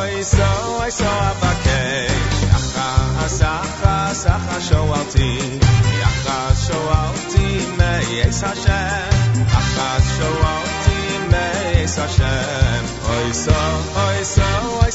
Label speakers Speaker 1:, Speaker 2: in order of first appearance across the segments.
Speaker 1: Oy so oy so abake Yacha
Speaker 2: sacha sacha shoalti Yacha shoalti meis Hashem Yacha shoalti meis Hashem Oi so oi so oi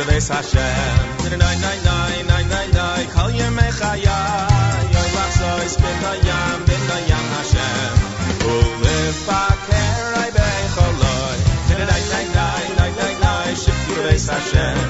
Speaker 2: to this Hashem. To the nine nine nine nine
Speaker 3: nine nine. Kol yemei. Yoy lachzois bin dayam Hashem. Ulifaker I becholoi. To the nine
Speaker 4: nine nine nine nine nine. Shift to this Hashem.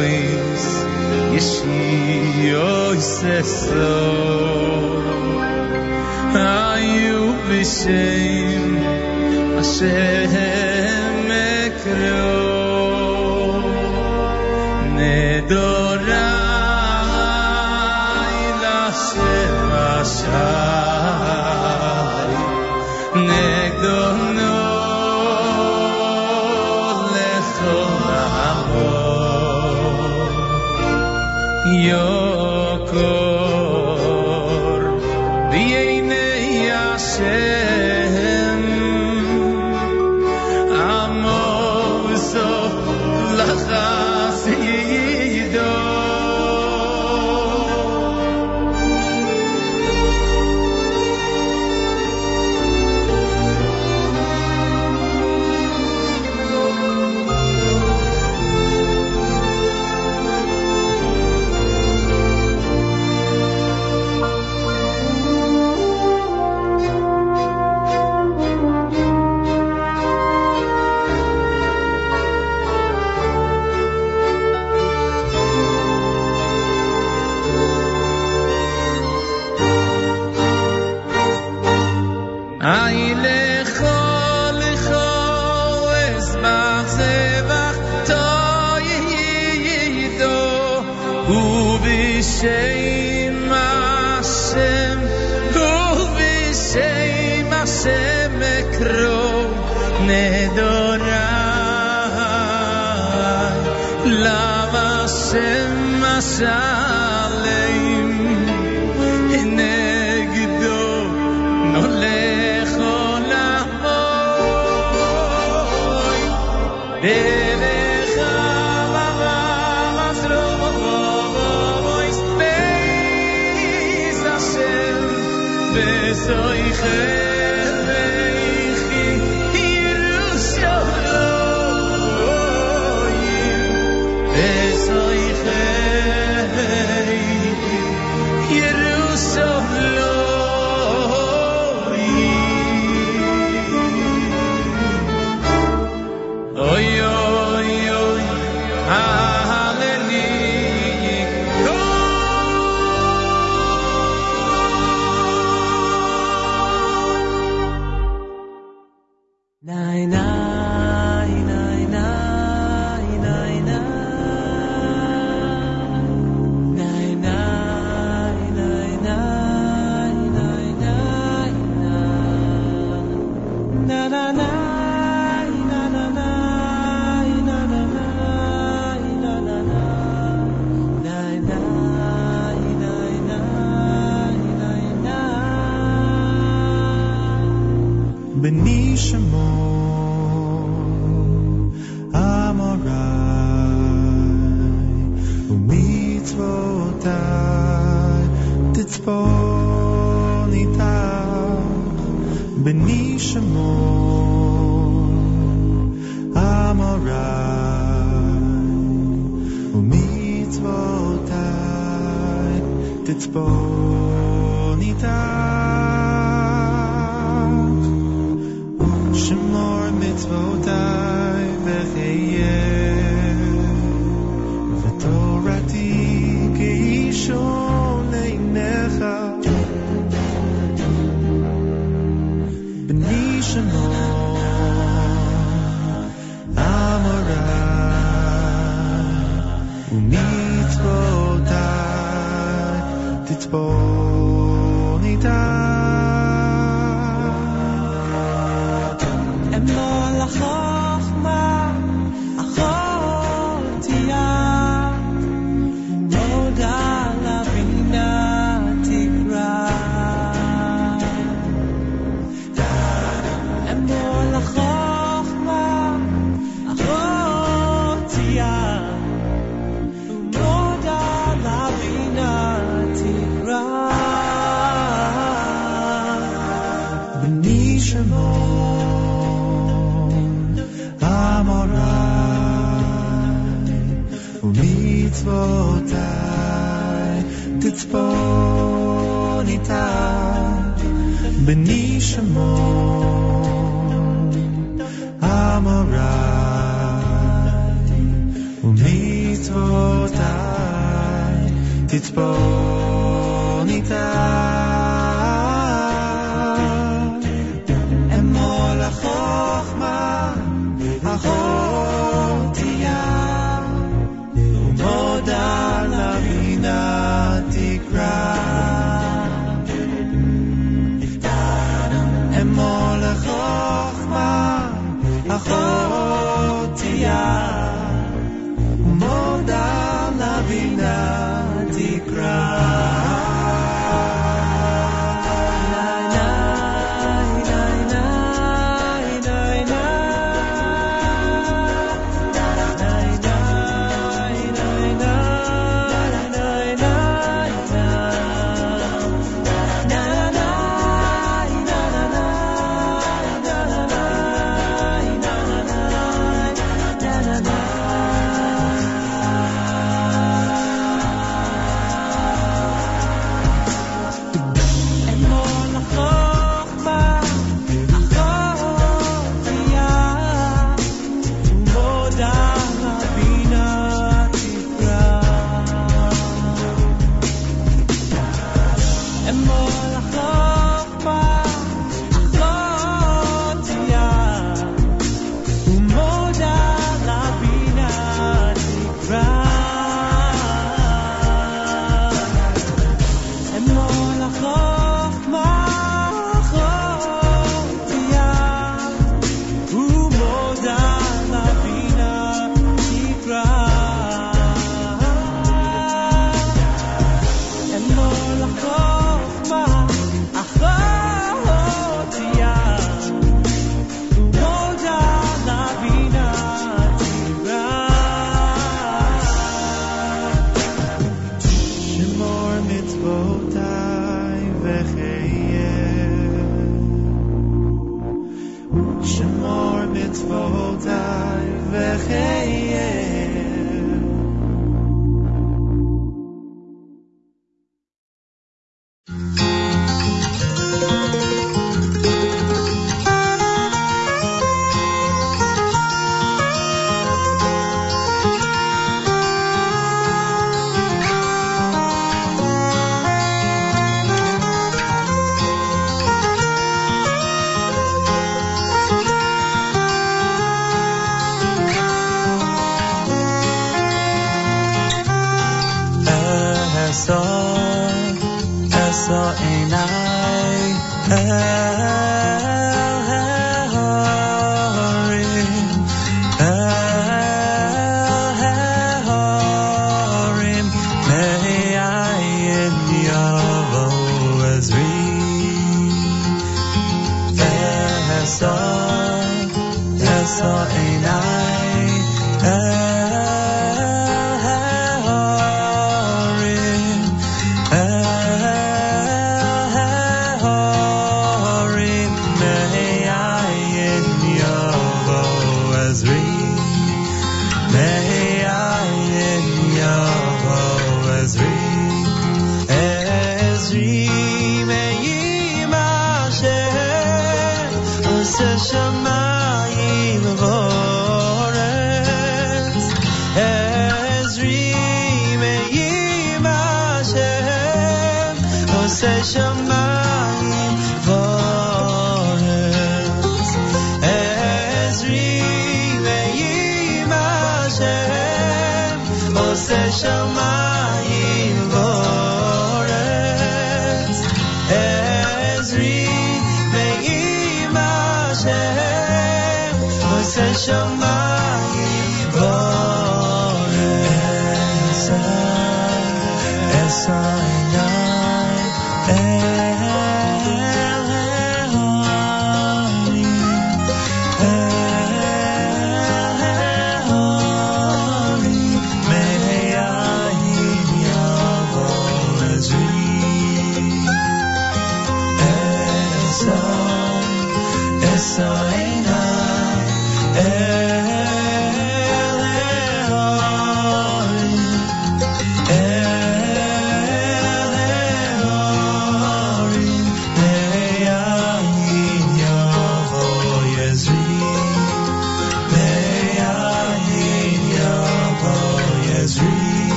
Speaker 5: I kois Yeshi Oiseso Ayu B'Shem Hashem
Speaker 6: myself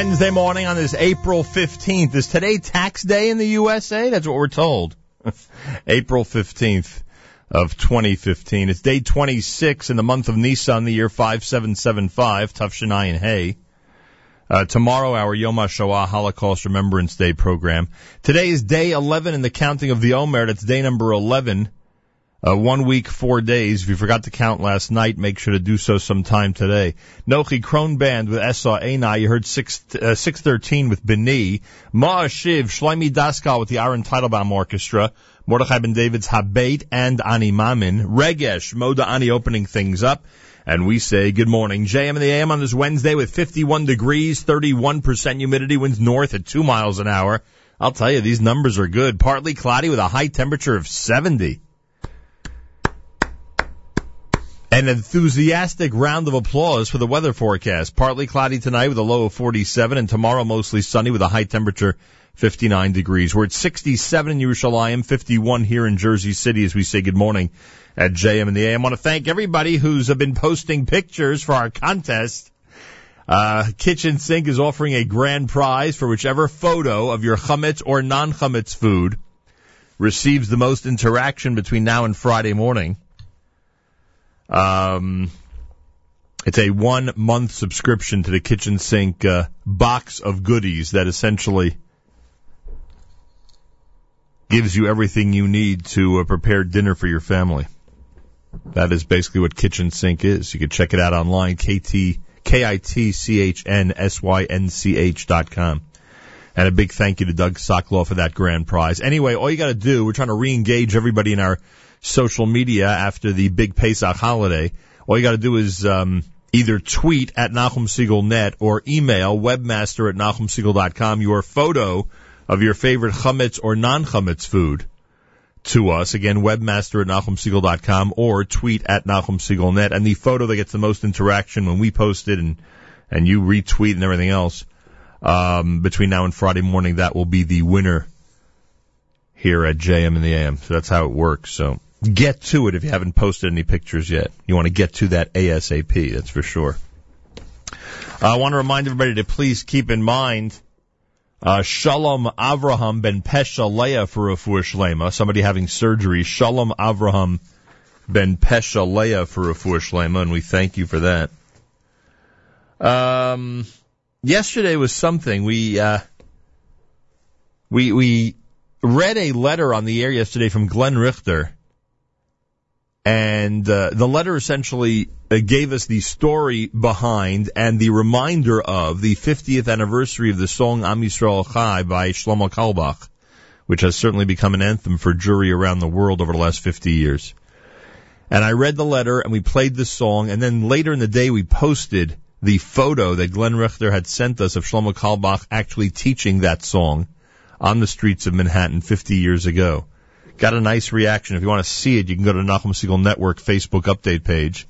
Speaker 6: Wednesday morning on this April 15th. Is today tax day in the USA? That's what we're told. April 15th of 2015. It's day 26 in the month of Nisan, the year 5775, Tufshanai and Hay. Uh, tomorrow, our Yom HaShoah Holocaust Remembrance Day program. Today is day 11 in the counting of the Omer. That's day number 11. Uh, one week, four days. If you forgot to count last night, make sure to do so sometime today. Nochi Krohn Band with Esa Eina. You heard six uh, six thirteen with Beni. Ma'ashiv Shloimi Daskal with the Aaron Teitelbaum Orchestra. Mordechai Ben David's Habait and Ani Mamin. Regesh Moda Ani opening things up. And we say good morning. JM and the AM on this Wednesday with 51 degrees, 31% humidity, winds north at 2 miles an hour. I'll tell you, these numbers are good. Partly cloudy with a high temperature of 70. An enthusiastic round of applause for the weather forecast. Partly cloudy tonight with a low of 47 and tomorrow mostly sunny with a high temperature 59 degrees. We're at 67 in Yerushalayim, 51 here in Jersey City as we say good morning at JM and the AM. I want to thank everybody who's been posting pictures for our contest. Uh, Kitchen Sink is offering a grand prize for whichever photo of your chametz or non-chametz food receives the most interaction between now and Friday morning. Um, it's a one month subscription to the kitchen sink uh, box of goodies that essentially gives you everything you need to uh, prepare dinner for your family. That is basically what kitchen sink is. You can check it out online, kt k-i-t-c-h-n-s-y-n-c-h dot com. And a big thank you to Doug Sokolow for that grand prize. Anyway, all you got to do, we're trying to re-engage everybody in our social media after the big Pesach holiday. All you got to do is um, either tweet at Nachum Segal Net or email webmaster at nachumsegal.com your photo of your favorite chametz or non-chametz food to us. Again, webmaster at nachumsegal.com or tweet at Nachum Segal Net. And the photo that gets the most interaction when we post it and, and you retweet and everything else, um, between now and Friday morning, that will be the winner here at JM in the AM. So that's how it works. So get to it if you haven't posted any pictures yet. You want to get to that ASAP, that's for sure. I want to remind everybody to please keep in mind uh, Shalom Avraham ben Pesha Leah for Refuah Shlema, somebody having surgery. Shalom Avraham ben Pesha Leah for Refuah Shlema, and we thank you for that. Um, yesterday was something. We, uh, we, we read a letter on the air yesterday from Glenn Richter, and uh, the letter essentially uh, gave us the story behind and the reminder of the 50th anniversary of the song Am Yisrael Chai by Shlomo Carlebach, which has certainly become an anthem for Jewry around the world over the last 50 years. And I read the letter and we played the song, and then later in the day we posted the photo that Glenn Richter had sent us of Shlomo Carlebach actually teaching that song on the streets of Manhattan 50 years ago. Got a nice reaction. If you want to see it, you can go to Nachum Segal Network Facebook update page.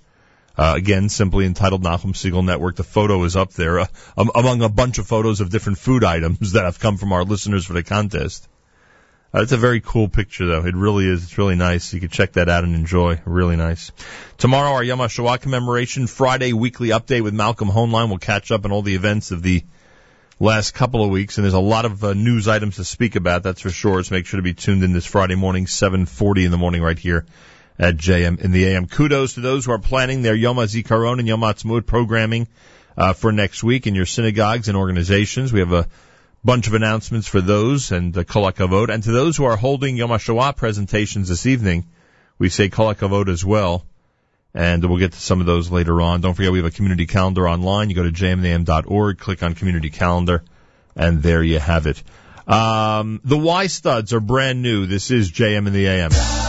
Speaker 6: Uh, again, simply entitled Nachum Segal Network. The photo is up there, uh, among a bunch of photos of different food items that have come from our listeners for the contest. Uh, it's a very cool picture, though. It really is. It's really nice. You can check that out and enjoy. Really nice. Tomorrow, our Yom HaShoah commemoration. Friday, weekly update with Malcolm Hoenlein. We'll catch up on all the events of the last couple of weeks, and there's a lot of uh, news items to speak about. That's for sure. So make sure to be tuned in this Friday morning, 7:40 in the morning, right here at JM in the AM. Kudos to those who are planning their Yom HaZikaron and Yom HaTzmaut programming uh, for next week in your synagogues and organizations. We have a bunch of announcements for those and uh, Kol. And to those who are holding Yom HaShoah presentations this evening, we say Kol as well. And we'll get to some of those later on. Don't forget we have a community calendar online. You go to jmnam.org, click on community calendar, and there you have it. Um, the Y studs are brand new. This is JM
Speaker 5: and the
Speaker 7: AM.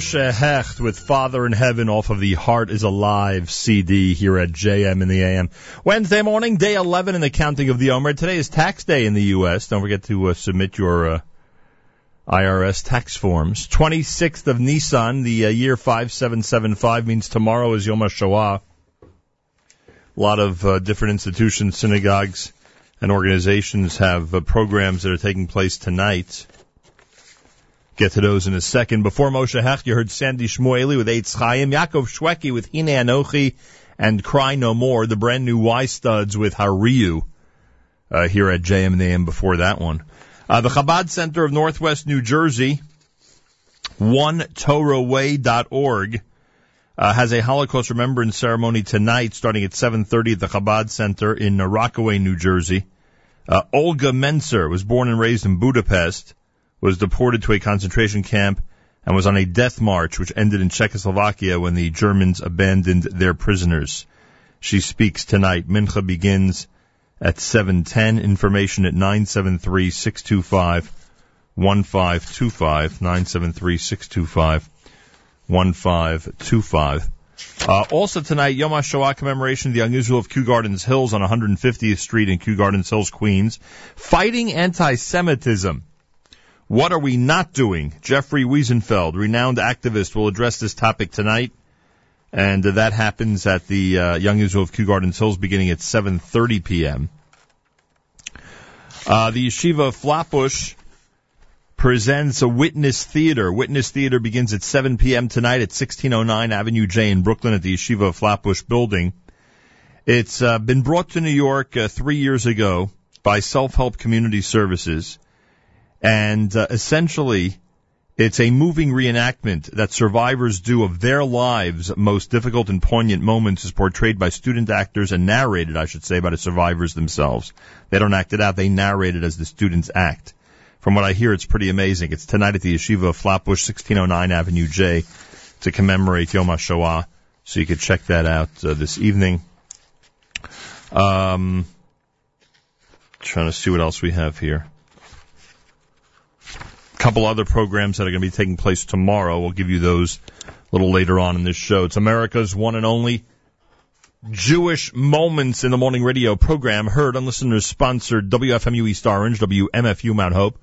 Speaker 6: Moshe Hecht with Father in Heaven off of the Heart is Alive CD here at JM in the AM. Wednesday morning, day 11 in the counting of the Omer. Today is tax day in the U.S. Don't forget to uh, submit your uh, IRS tax forms. 26th of Nisan, the uh, year 5775 means tomorrow is Yom HaShoah. A lot of uh, different institutions, synagogues, and organizations have uh, programs that are taking place tonight. Get to those in a second. Before Moshe Hecht, you heard Sandy Shmueli with Eitz Chaim, Yaakov Shwekey with Hine Anochi, and Cry No More, the brand new Y Studs with Hariyu, uh, here at JM and AM before that one. Uh, the Chabad Center of Northwest New Jersey, onetorahway.org, uh, has a Holocaust remembrance ceremony tonight starting at 7.30 at the Chabad Center in Rockaway, New Jersey. Uh, Olga Menser was born and raised in Budapest was deported to a concentration camp and was on a death march which ended in Czechoslovakia when the Germans abandoned their prisoners. She speaks tonight. Mincha begins at 7:10. Information at 973-625-1525. 973-625-1525. Uh, also tonight, Yom HaShoah commemoration of the Young Israel of Kew Gardens Hills on 150th Street in Kew Gardens Hills, Queens. Fighting anti-Semitism. What are we not doing? Jeffrey Wiesenfeld, renowned activist, will address this topic tonight. And uh, that happens at the uh, Young Israel of Kew Gardens Hills beginning at 7.30 p.m. Uh, the Yeshiva of Flatbush presents a Witness Theater. Witness Theater begins at 7 p.m. tonight at 1609 Avenue J in Brooklyn at the Yeshiva of Flatbush building. It's uh, been brought to New York uh, three years ago by Self Help Community Services and uh, essentially it's a moving reenactment that survivors do of their lives most difficult and poignant moments is portrayed by student actors and narrated, I should say, by the survivors themselves. They don't act it out, they narrate it as the students act. From what I hear, it's pretty amazing. It's tonight at the Yeshiva of Flatbush, 1609 Avenue J, to commemorate Yom HaShoah. So you could check that out uh, this evening. Um, trying to see what else we have here couple other programs that are going to be taking place tomorrow. We'll give you those a little later on in this show. It's America's one and only Jewish Moments in the Morning radio program heard on listeners sponsored WFMU East Orange, WMFU Mount Hope,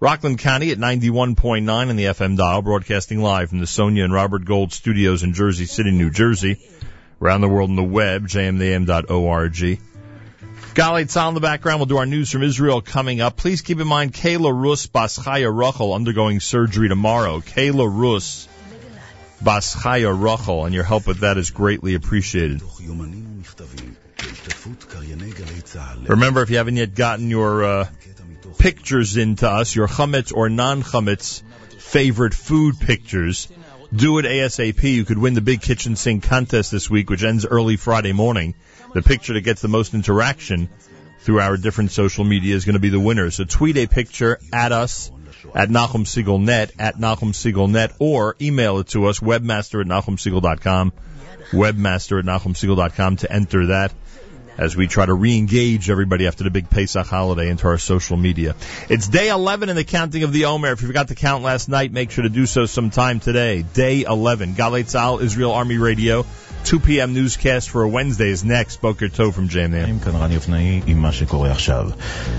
Speaker 6: Rockland County at 91.9 on the FM dial, broadcasting live from the Sonia and Robert Gold studios in Jersey City, New Jersey. Around the world on the web, jmam.org. Galei Tzal in the background. We'll do our news from Israel coming up. Please keep in mind Kayla Rus Baschaya Rachel undergoing surgery tomorrow. Kayla Rus Baschaya Rachel, and your help with that is greatly appreciated. Remember, if you haven't yet gotten your uh, pictures into us, your chametz or non-chametz favorite food pictures, do it ASAP. You could win the big kitchen sink contest this week, which ends early Friday morning the picture that gets the most interaction through our different social media is going to be the winner. So tweet a picture at us at Nachum Segal Net, at Nachum Segal Net, or email it to us, webmaster at NachumSegal.com, webmaster at NachumSegal.com to enter that as we try to re-engage everybody after the big Pesach holiday into our social media. It's day 11 in the counting of the Omer. If you forgot to count last night, make sure to do so sometime today. Day 11. Galei Tzal, Israel Army Radio. 2 p.m. newscast for a Wednesday is next. Boker Tov from JMN.
Speaker 8: כאן רן יופנאי עם מה שקורה עכשיו.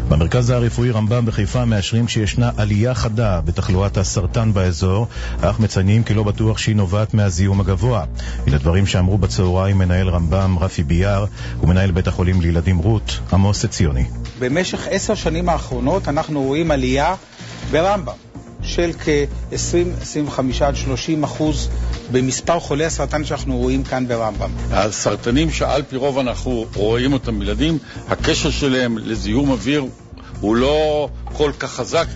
Speaker 8: במרכז הרפואי רמב"ם בחיפה מאשרים שישנה עלייה חדה בתחלואת הסרטן באזור, אך מציינים כי לא בטוח שהיא נובעת מהזיהום הגבוה. אלה דברים שאמרו בצהריים מנהל רמב"ם רפי ביאר ומנהל בית החולים לילדים רות עמוס עציוני.
Speaker 9: במשך עשר שנים האחרונות אנחנו רואים עלייה ברמב"ם. של כ-20, 25 עד 30 אחוז במספר חולי הסרטן שאנחנו רואים כאן ברמב"ם.
Speaker 10: הסרטנים שעל פי רוב אנחנו רואים אותם בילדים, הקשר שלהם לזיהום אוויר הוא לא כל כך חזק.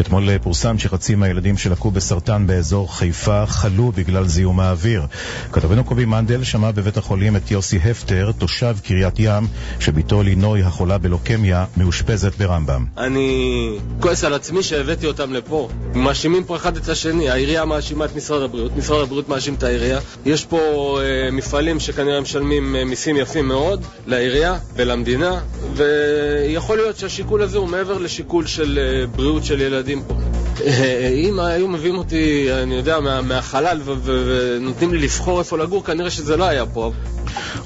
Speaker 8: אתמול פורסם שחצי מהילדים שלקו בסרטן באזור חיפה חלו בגלל זיהום האוויר. כתבנו קובי מנדל שמע בבית החולים את יוסי הפטר, תושב קריית ים, שבתו לינוי החולה בלוקמיה מאושפזת ברמב"ם.
Speaker 11: אני כועס על עצמי שהבאתי אותם לפה. מאשימים פה אחד את השני, העירייה מאשימה את משרד הבריאות, משרד הבריאות מאשים את העירייה. יש פה אה, מפעלים שכנראה משלמים אה, מיסים יפים מאוד לעירייה ולמדינה, ויכול להיות שהשיקול הזה הוא מעבר לשיקול של אה, בריאות של ילדים. ילדים פה. אה, אם היו מביאים אותי, אני יודע, מה- מהחלל ונותנים לי לבחור איפה לגור, כנראה שזה לא היה פה.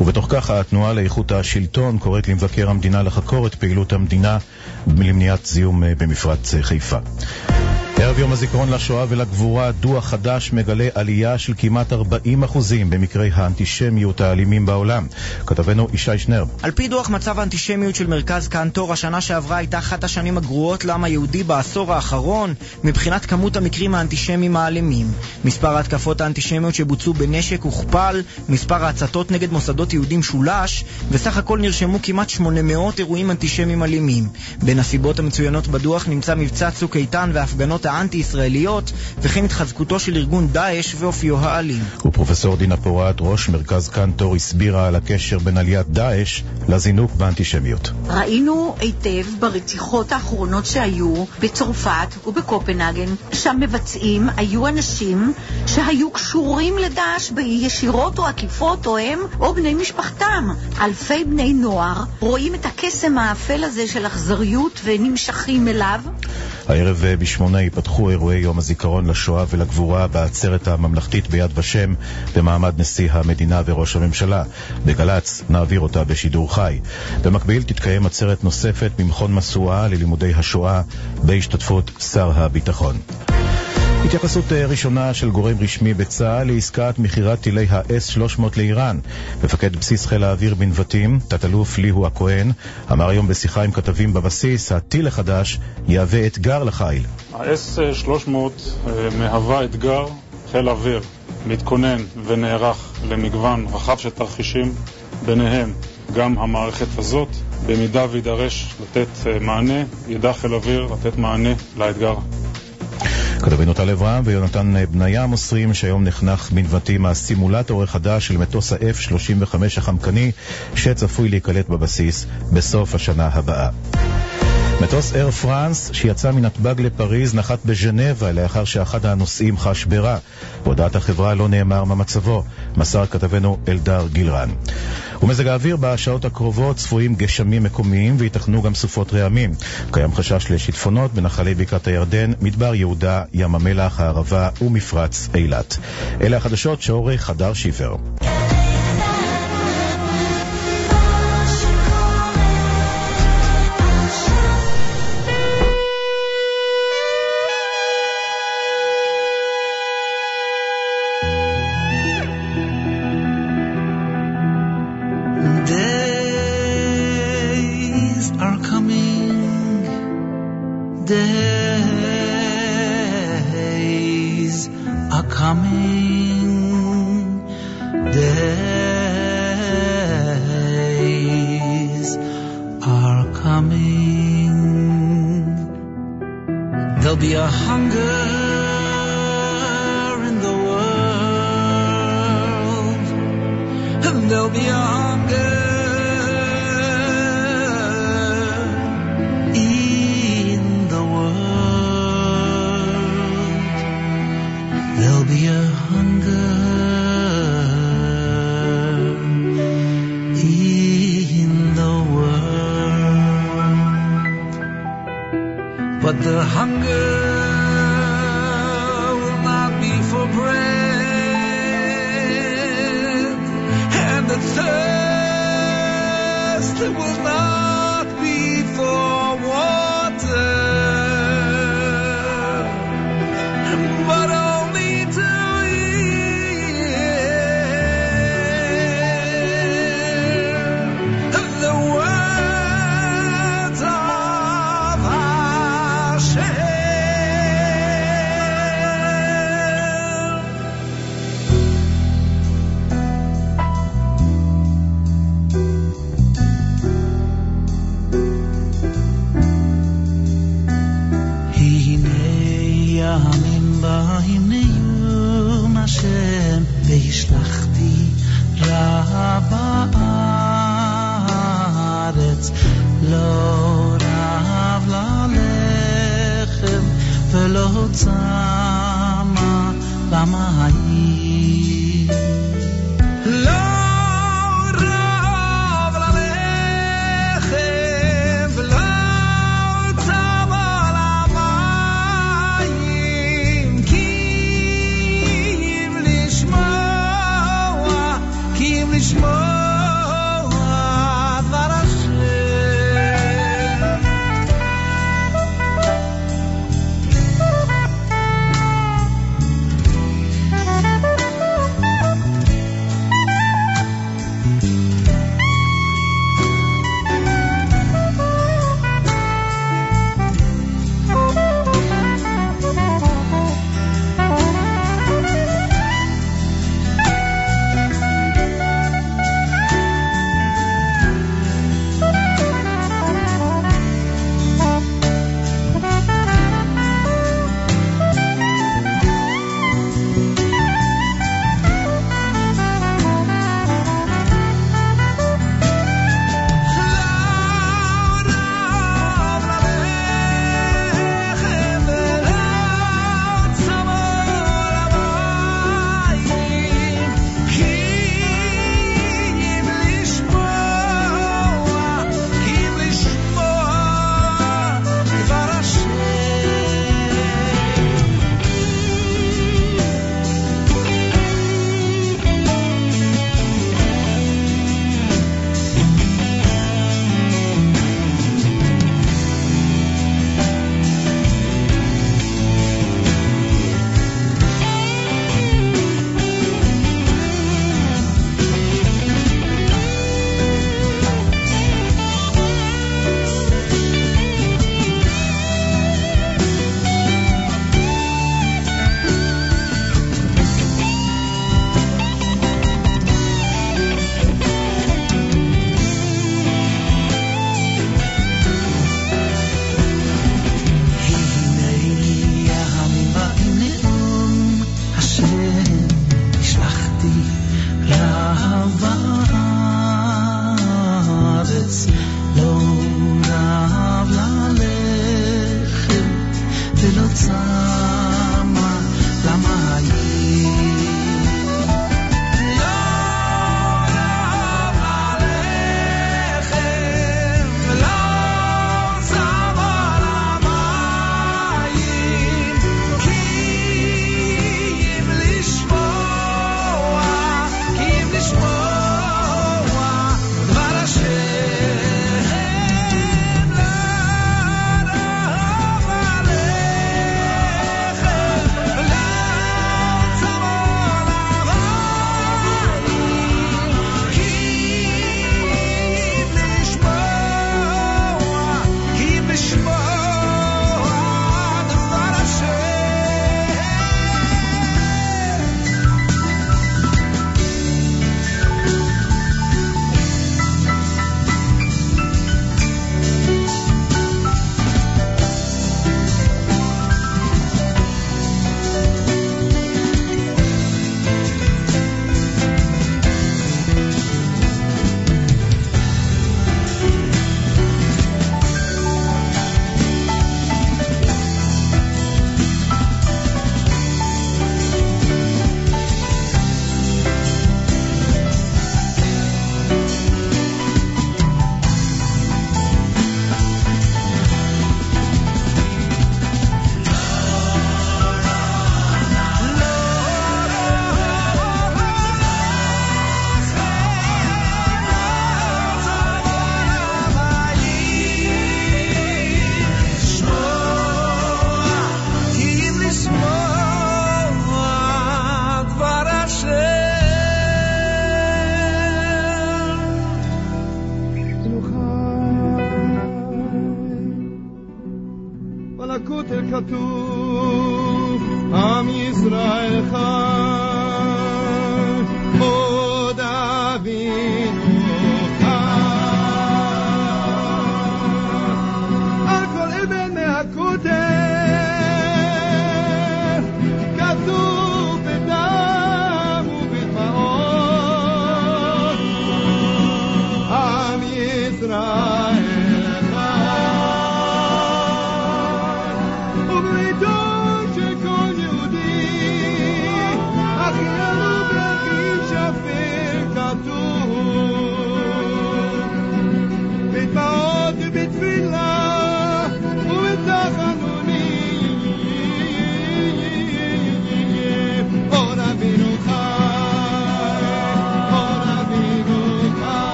Speaker 8: ובתוך כך התנועה לאיכות השלטון קוראת למבקר המדינה לחקור את פעילות המדינה למניעת זיהום אה, במפרץ אה, חיפה. ערב יום הזיכרון לשואה ולגבורה, דוח חדש מגלה עלייה של כמעט 40% במקרי האנטישמיות האלימים בעולם. כתבנו ישי שנר.
Speaker 12: על פי דוח מצב האנטישמיות של מרכז קנטור, השנה שעברה הייתה אחת השנים הגרועות לעם היהודי בעשור האחרון, מבחינת כמות המקרים האנטישמיים האלימים. מספר ההתקפות האנטישמיות שבוצעו בנשק הוכפל, מספר ההצתות נגד מוסדות יהודים שולש, וסך הכל נרשמו כמעט 800 אירועים אנטישמיים אלימים. בין הסיבות המצוינות בדוח נמצא מבצע צוק איתן וההפגנות האנטי-ישראליות, וכן התחזקותו של ארגון דאעש ואופיו האלים.
Speaker 8: ופרופסור דינה פורת, ראש מרכז קנטור, הסבירה על הקשר בין עליית דאעש לזינוק באנטישמיות.
Speaker 13: ראינו היטב ברציחות האחרונות שהיו בצרפת ובקופנהגן שהמבצעים היו אנשים שהיו קשורים לדאעש ישירות או עקיפות או הם או בני משפחתם. אלפי בני נוער רואים את הקסם האפל הזה של אכזריות ונמשכים אליו.
Speaker 8: הערב אה, בשמונה ייפתחו אירועי יום הזיכרון לשואה ולגבורה בעצרת הממלכתית ביד ושם במעמד נשיא המדינה וראש הממשלה. בגל"צ נעביר אותה בשידור חי. במקביל תתקיים עצרת נוספת במכון משואה ללימודי השואה בהשתתפות שר הביטחון. התייחסות אה, ראשונה של גורם רשמי בצה"ל לעסקת מכירת טילי ה-S-300 לאיראן. מפקד בסיס חיל האוויר בנבטים, תת-אלוף ליהו הכהן, אמר היום בשיחה עם כתבים בבסיס, הטיל החדש יהווה אתגר לחיל.
Speaker 14: ה-S-300 אה, מהווה אתגר, חיל האוויר מתכונן ונערך למגוון רחב של תרחישים, ביניהם גם המערכת הזאת. במידה וידרש לתת אה, מענה, ידע חיל האוויר לתת מענה לאתגר.
Speaker 8: כתבינו טל אברהם ויונתן בניה מוסרים שהיום נחנך בנבטים הסימולטור החדש של מטוס ה-F-35 החמקני שצפוי להיקלט בבסיס בסוף השנה הבאה. מטוס אייר פרנס שיצא מנתב"ג לפריז נחת בז'נבה לאחר שאחד הנוסעים חש ברע. בהודעת החברה לא נאמר מה מצבו, מסר כתבנו אלדר גילרן. ומזג האוויר בשעות הקרובות צפויים גשמים מקומיים וייתכנו גם סופות רעמים. קיים חשש לשיטפונות בנחלי בקעת הירדן, מדבר יהודה, ים המלח, הערבה ומפרץ אילת. אלה החדשות שעורך הדר שיפר.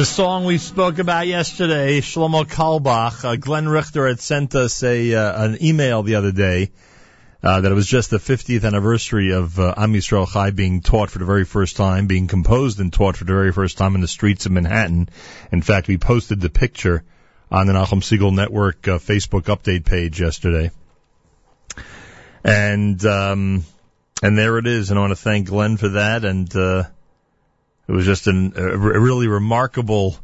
Speaker 7: The
Speaker 6: song we spoke about yesterday, Shlomo Carlebach, uh, Glenn Richter had sent us a uh, an email the other day, uh, that it was just the 50th anniversary of uh, Am Yisrael Chai being taught for the very first time, being composed and taught for the very first time in the streets of Manhattan. In fact, we posted the picture on the Nachum Segal Network uh, Facebook update page yesterday. And um, and there it is. And I want to thank Glenn for that. And uh, it was just an, a really remarkable,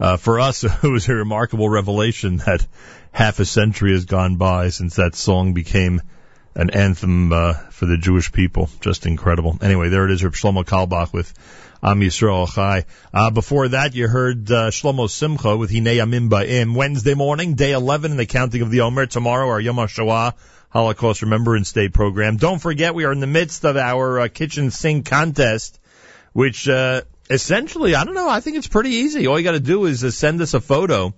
Speaker 6: uh, for us, it was a remarkable revelation that half a century has gone by since that song became an anthem uh, for the Jewish people. Just incredible. Anyway, there it is, Reb Shlomo Carlebach with Am Yisrael Chai. Uh, before that, you heard uh, Shlomo Simcha with Hinei Yamim Ba'im. Wednesday morning, day 11 in the counting of the Omer. Tomorrow, our Yom HaShoah Holocaust Remembrance Day program. Don't forget, we are in the midst of our uh, kitchen sink contest, which uh, essentially, I don't know, I think it's pretty easy. All you got to do is uh, send us a photo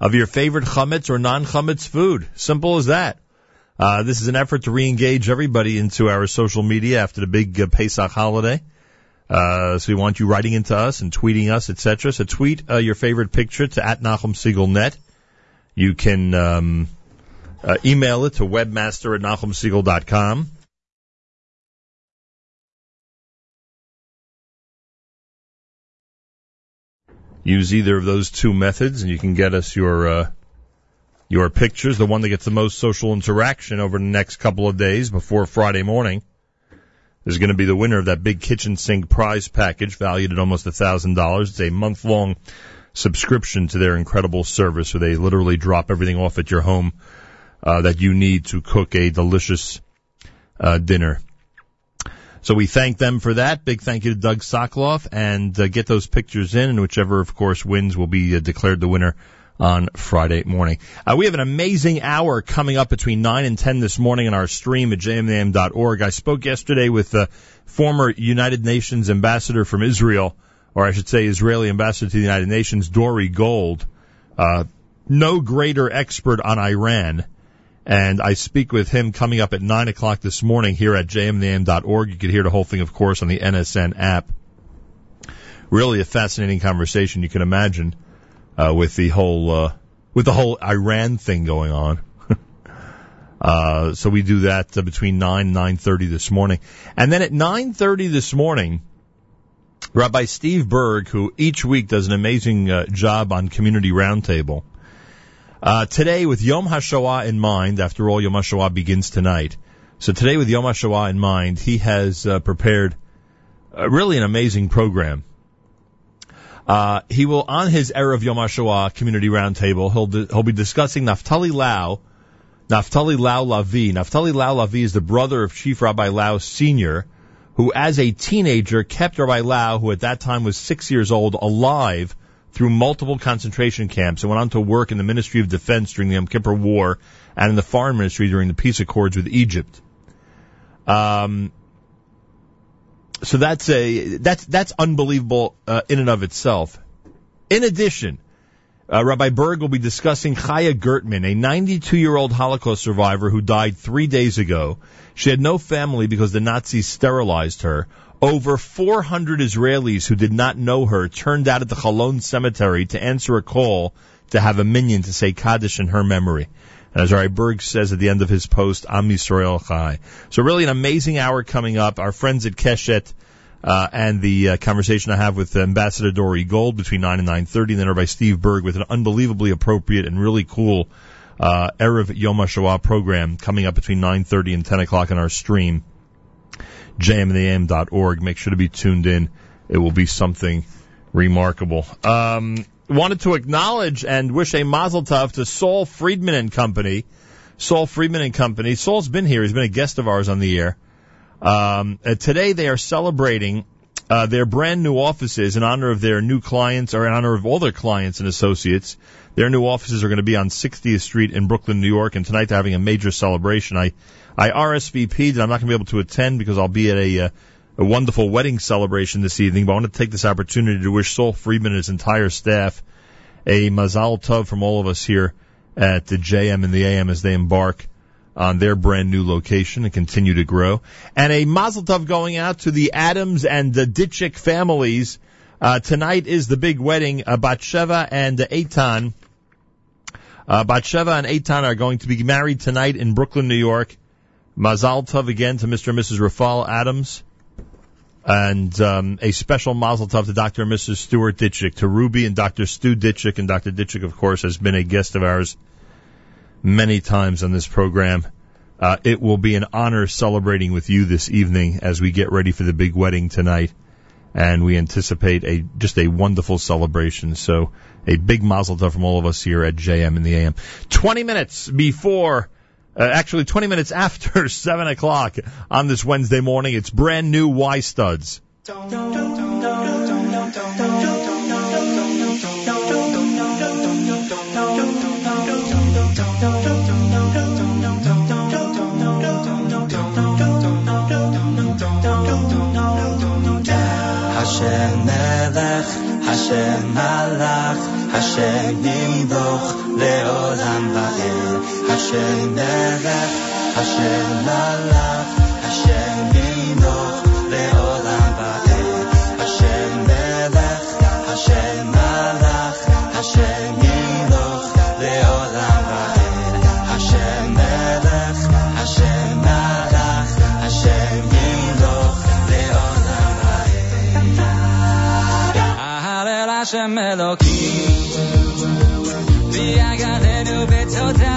Speaker 6: of your favorite chametz or non-chametz food. Simple as that. Uh, this is an effort to re-engage everybody into our social media after the big uh, Pesach holiday. Uh, so we want you writing into us and tweeting us, etc. So tweet uh, your favorite picture to at Nachum Segal Net. You can um, uh, email it to webmaster at nachumsegal.com. Use either of those two methods, and you can get us your uh, your pictures. The one that gets the most social interaction over the next couple of days before Friday morning is going to be the winner of that big kitchen sink prize package valued at almost a thousand dollars. It's a month long subscription to their incredible service where they literally drop everything off at your home uh, that you need to cook a delicious uh, dinner. So we thank them for that. Big thank you to Doug Sokoloff and uh, get those pictures in and whichever, of course, wins will be uh, declared the winner on Friday morning. Uh, we have an amazing hour coming up between 9 and 10 this morning on our stream at jmnam.org. I spoke yesterday with the former United Nations ambassador from Israel, or I should say Israeli ambassador to the United Nations, Dore Gold. Uh, no greater expert on Iran. And I speak with him coming up at 9 o'clock this morning here at jmnam.org. You can hear the whole thing, of course, on the NSN app. Really a fascinating conversation you can imagine uh, with the whole uh, with the whole Iran thing going on. uh, so we do that uh, between nine and nine thirty this morning, and then at nine thirty this morning, Rabbi Steve Berg, who each week does an amazing uh, job on Community Roundtable. Uh, today, with Yom HaShoah in mind, after all, Yom HaShoah begins tonight. So today, with Yom HaShoah in mind, he has uh, prepared uh, really an amazing program. Uh, he will, on his Erev Yom HaShoah Community Roundtable, he'll, di- he'll be discussing Naftali Lau, Naftali Lau Lavi. Naftali Lau Lavi is the brother of Chief Rabbi Lau Sr., who as a teenager kept Rabbi Lau, who at that time was six years old, alive through multiple concentration camps and went on to work in the Ministry of Defense during the Yom Kippur War and in the Foreign Ministry during the peace accords with Egypt. Um, so that's a that's that's unbelievable uh, in and of itself. In addition, uh, Rabbi Berg will be discussing Chaya Gertman, a 92 year old Holocaust survivor who died three days ago. She had no family because the Nazis sterilized her. Over 400 Israelis who did not know her turned out at the Cholon cemetery to answer a call to have a minyan to say Kaddish in her memory. And as Rabbi Berg says at the end of his post, Am Yisrael Chai. So really an amazing hour coming up. Our friends at Keshet, uh, and the uh, conversation I have with Ambassador Dore Gold between 9 and 9.30, and then by Steve Berg with an unbelievably appropriate and really cool uh, Erev Yom HaShoah program coming up between 9.30 and 10 o'clock on our stream, jmnam.org. Make sure to be tuned in. It will be something remarkable. Um, wanted to acknowledge and wish a mazel tov to Saul Friedman and Company. Saul Friedman and Company. Saul's been here. He's been a guest of ours on the air. Um, uh, today they are celebrating uh, their brand new offices in honor of their new clients, or in honor of all their clients and associates. Their new offices are going to be on 60th Street in Brooklyn, New York, and tonight they're having a major celebration. I, I RSVP'd, and I'm not going to be able to attend because I'll be at a, uh, a wonderful wedding celebration this evening. But I want to take this opportunity to wish Saul Friedman and his entire staff a mazal tov from all of us here at the JM and the AM as they embark on their brand new location and continue to grow. And a mazel tov going out to the Adams and the Ditchick families. Uh, tonight is the big wedding. Uh, Batsheva and uh, Eitan. Uh, Batsheva and Eitan are going to be married tonight in Brooklyn, New York. Mazel tov again to Mr. and Mrs. Rafal Adams. And um, a special mazel tov to Dr. and Mrs. Stuart Ditchick, to Ruby and Dr. Stu Ditchick. And Dr. Ditchick, of course, has been a guest of ours many times on this program. Uh, it will be an honor celebrating with you this evening as we get ready for the big wedding tonight, and we anticipate a just a wonderful celebration. So a big mazel tov from all of us here at JM in the AM. Twenty minutes before. Uh, actually, 20 minutes after 7 o'clock on this Wednesday morning, it's brand new Y Studs.
Speaker 15: השם מלך, השם ימדוך לעולם ועד, השם מלך, השם מלך, השם... Lasciamelo chi Via Gardenio Bezzotà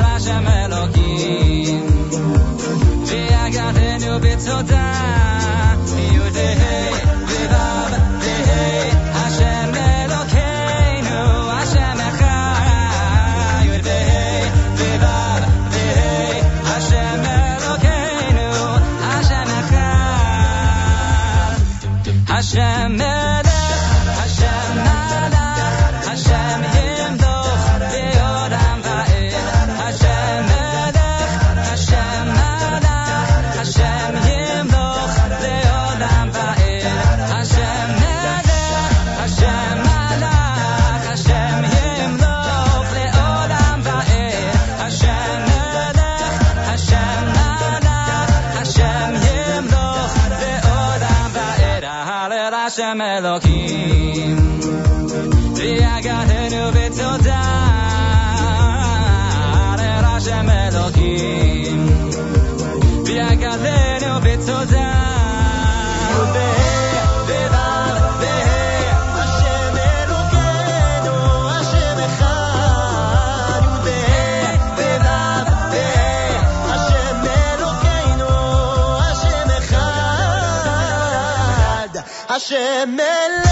Speaker 15: Lasciamelo chi Via Gardenio Bezzotà Hashem Ele.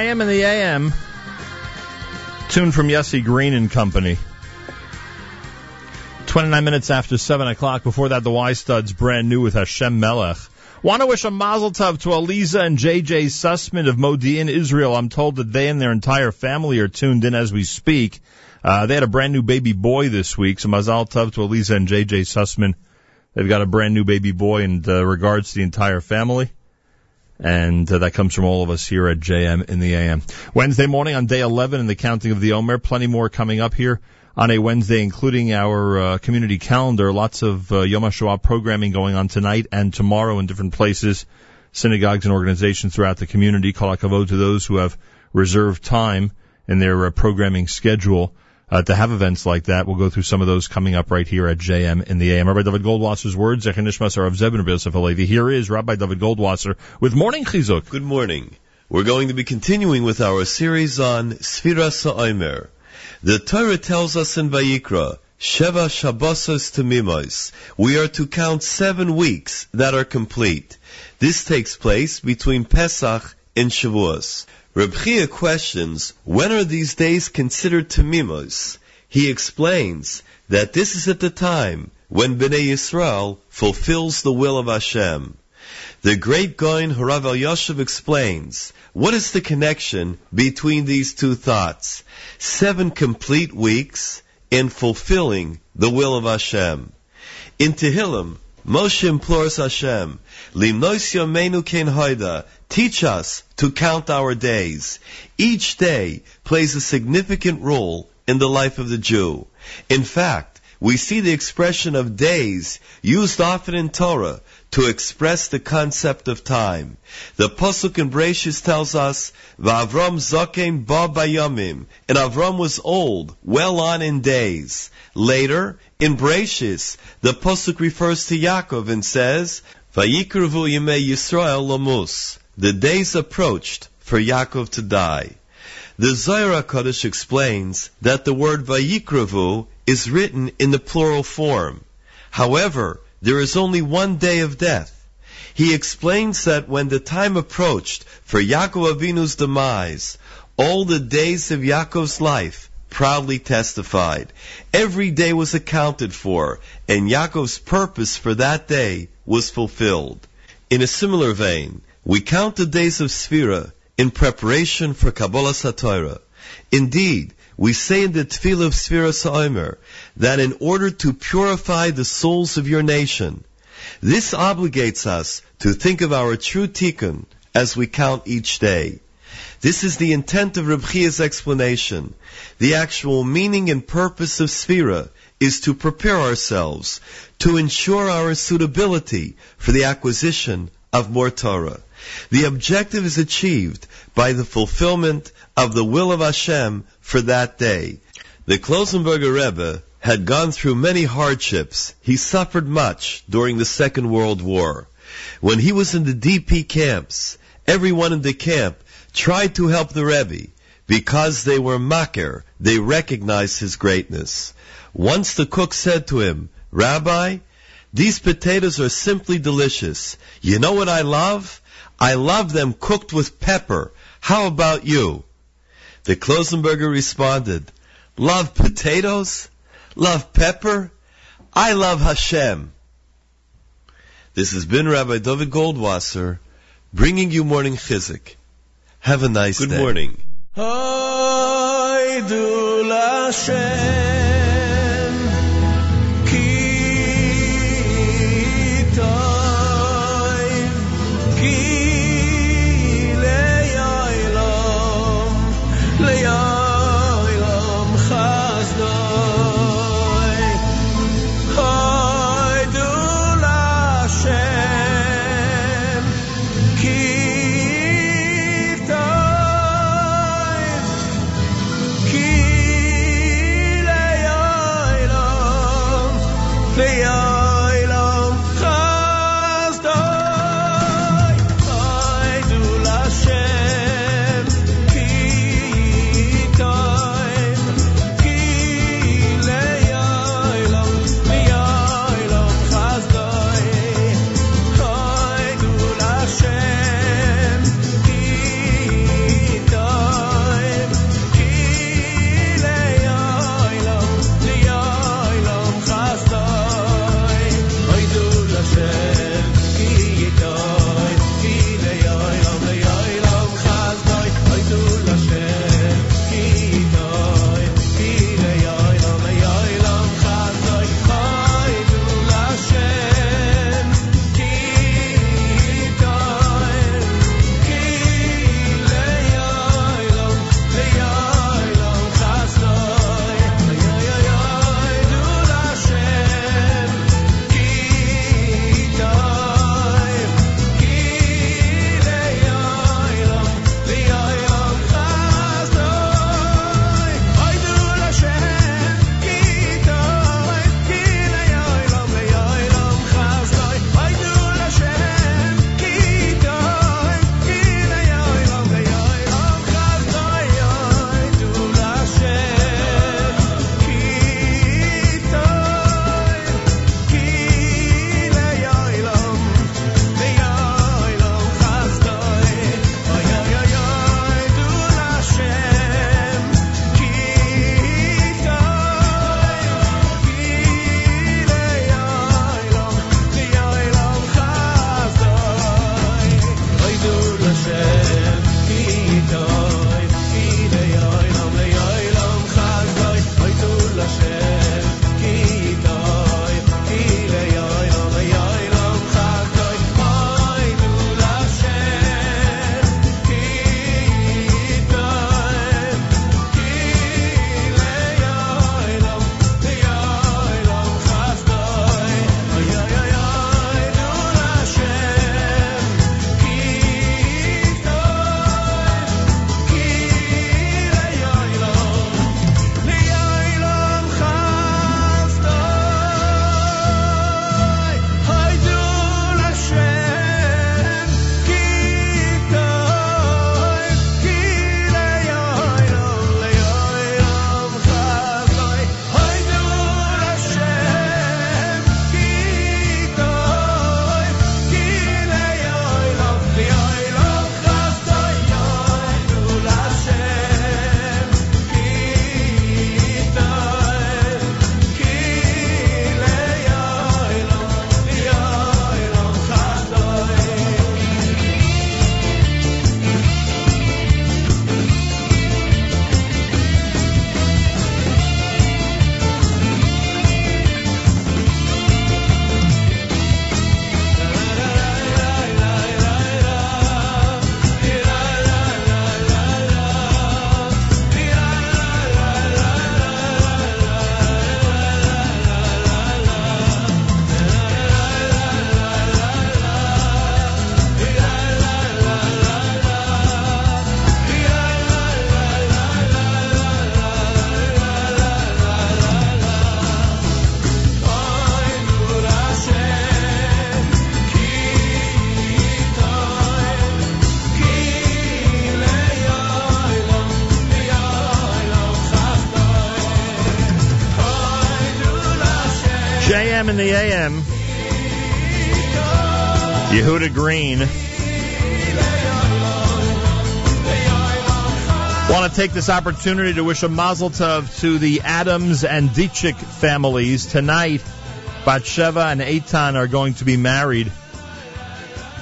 Speaker 6: JM and the AM. Tune from Yossi Green and Company. 29 minutes after 7 o'clock. Before that, the Y Studs brand new with Hashem Melech. Want to wish a mazel tov to Aliza and JJ Sussman of Modi'in, Israel. I'm told that they and their entire family are tuned in as we speak. Uh, they had a brand new baby boy this week, so mazel tov to Aliza and JJ Sussman. They've got a brand new baby boy in uh, regards to the entire family. And uh, that comes from all of us here at JM in the AM. Wednesday morning on day 11 in the counting of the Omer. Plenty more coming up here on a Wednesday, including our uh, community calendar. Lots of uh, Yom HaShoah programming going on tonight and tomorrow in different places, synagogues and organizations throughout the community. Kol to those who have reserved time in their uh, programming schedule uh, to have events like that. We'll go through some of those coming up right here at JM in the AM. Rabbi Dovid Goldwasser's words, Zecher Nishmas of Zebin Yosef Alevi. Here is Rabbi Dovid Goldwasser with Morning Chizuk.
Speaker 16: Good morning. We're going to be continuing with our series on Sfira Sa'omer. The Torah tells us in Vayikra, Sheva Shabbosos Tamimos. We are to count seven weeks that are complete. This takes place between Pesach and Shavuos. Reb Chia questions, when are these days considered Tamimos? He explains that this is at the time when Bnei Yisrael fulfills the will of Hashem. The great Goin Harav El Yoshev explains, what is the connection between these two thoughts? Seven complete weeks in fulfilling the will of Hashem. In Tehillim, Moshe implores Hashem, Limnos Yomeinu Ken Hoida, teach us to count our days. Each day plays a significant role in the life of the Jew. In fact, we see the expression of days used often in Torah to express the concept of time. The Pasuk in Bereshis tells us, V'Avram Zokem Ba Bayamim, and Avram was old, well on in days. Later, in Bereshis, the Pasuk refers to Yaakov and says, Vayikruvu Yimei Yisrael Lamus. The days approached for Yaakov to die. The Zohar HaKadosh explains that the word Vayikruvu is written in the plural form. However, there is only one day of death. He explains that when the time approached for Yaakov Avinu's demise, all the days of Yaakov's life proudly testified. Every day was accounted for, and Yaakov's purpose for that day was fulfilled. In a similar vein, we count the days of Sphira in preparation for Kabbalah Satorah. Indeed, we say in the Tefillah of Sphira Sa'omer that in order to purify the souls of your nation, this obligates us to think of our true tikkun as we count each day. This is the intent of Reb Chia's explanation. The actual meaning and purpose of Sphira is to prepare ourselves, to ensure our suitability for the acquisition of more Torah. The objective is achieved by the fulfillment of the will of Hashem for that day. The Klausenberger Rebbe had gone through many hardships. He suffered much during the Second World War. When he was in the DP camps, everyone in the camp tried to help the Rebbe because they were makir. They recognized his greatness. Once the cook said to him, Rabbi, these potatoes are simply delicious. You know what I love? I love them cooked with pepper. How about you? The Klausenberger responded, Love potatoes? Love pepper? I love Hashem. This has been Rabbi Dovid Goldwasser bringing you morning chizuk. Have a nice Good day. morning.
Speaker 6: JM in the AM. Yehuda Green. Want to take this opportunity to wish a mazel tov to the Adams and Ditchik families. Tonight, Batsheva and Eitan are going to be married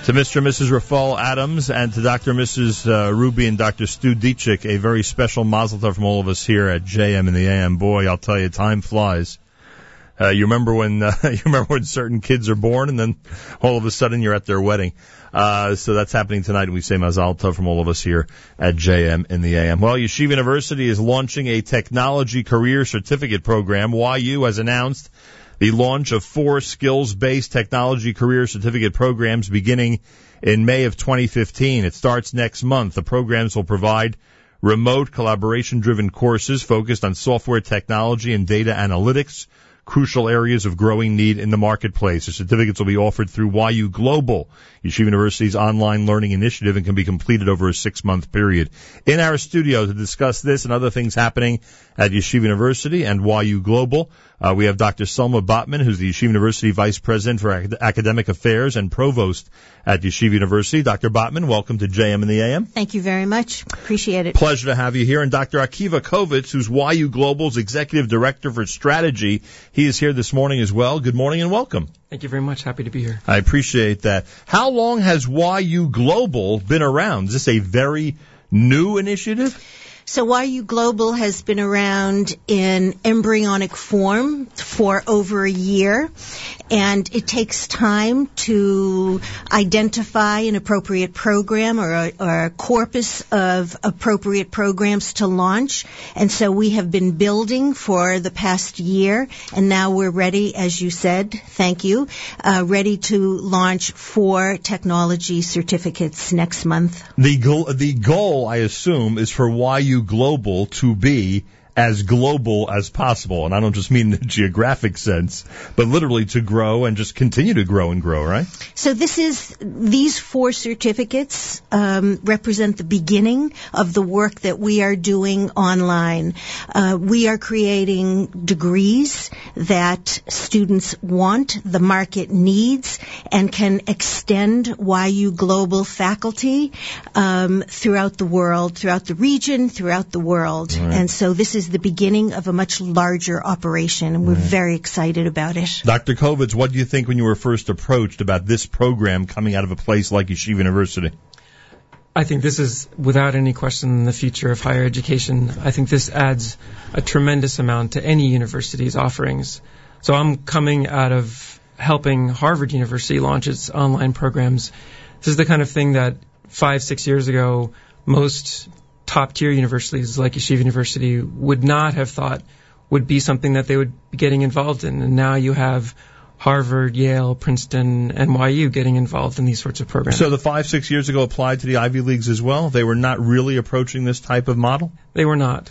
Speaker 6: to Mr. and Mrs. Rafal Adams and to Dr. and Mrs. Uh, Ruby and Dr. Stu Ditchik. A very special mazel tov from all of us here at JM in the AM. Boy, I'll tell you, time flies. Uh, you remember when uh, you remember when certain kids are born, and then all of a sudden you're at their wedding. Uh, so that's happening tonight, and we say Mazal Tov from all of us here at JM in the AM. Well, Yeshiva University is launching a technology career certificate program. YU has announced the launch of four skills-based technology career certificate programs beginning in May of 2015. It starts next month. The programs will provide remote collaboration-driven courses focused on software technology and data analytics crucial areas of growing need in the marketplace. The certificates will be offered through YU Global, Yeshiva University's online learning initiative, and can be completed over a six-month period. In our studio to discuss this and other things happening at Yeshiva University and YU Global, uh, we have Dr. Selma Botman, who's the Yeshiva University Vice President for Acad- Academic Affairs and Provost at Yeshiva University. Dr. Botman, welcome to JM in the AM.
Speaker 17: Thank you very much. Appreciate it.
Speaker 6: Pleasure to have you here. And Dr. Akiva Covitz, who's YU Global's Executive Director for Strategy. He is here this morning as well. Good morning and welcome.
Speaker 18: Thank you very much. Happy to be here.
Speaker 6: I appreciate that. How long has YU Global been around? Is this a very new initiative?
Speaker 17: So YU Global has been around in embryonic form for over a year, and it takes time to identify an appropriate program or a, or a corpus of appropriate programs to launch. And so we have been building for the past year, and now we're ready, as you said, thank you, uh, ready to launch four technology certificates next month.
Speaker 6: The the goal, I assume, is for YU Global to be as global as possible. And I don't just mean in the geographic sense, but literally to grow and just continue to grow and grow, right?
Speaker 17: So this is these four certificates um, represent the beginning of the work that we are doing online. Uh, we are creating degrees that students want, the market needs, and can extend YU Global faculty um, throughout the world, throughout the region, throughout the world.
Speaker 6: Right.
Speaker 17: And so this is the beginning of a much larger operation, and we're mm. very excited about it.
Speaker 6: Dr. Covitz, what do you think when you were first approached about this program coming out of a place like Yeshiva University?
Speaker 18: I think this is, without any question, the future of higher education. I think this adds a tremendous amount to any university's offerings. So I'm coming out of helping Harvard University launch its online programs. This is the kind of thing that five, six years ago, most top tier universities like Yeshiva University would not have thought would be something that they would be getting involved in. And now you have Harvard, Yale, Princeton, NYU getting involved in these sorts of programs.
Speaker 6: So the five, six years ago applied to the Ivy Leagues as well? They were not really approaching this type of model?
Speaker 18: They were not.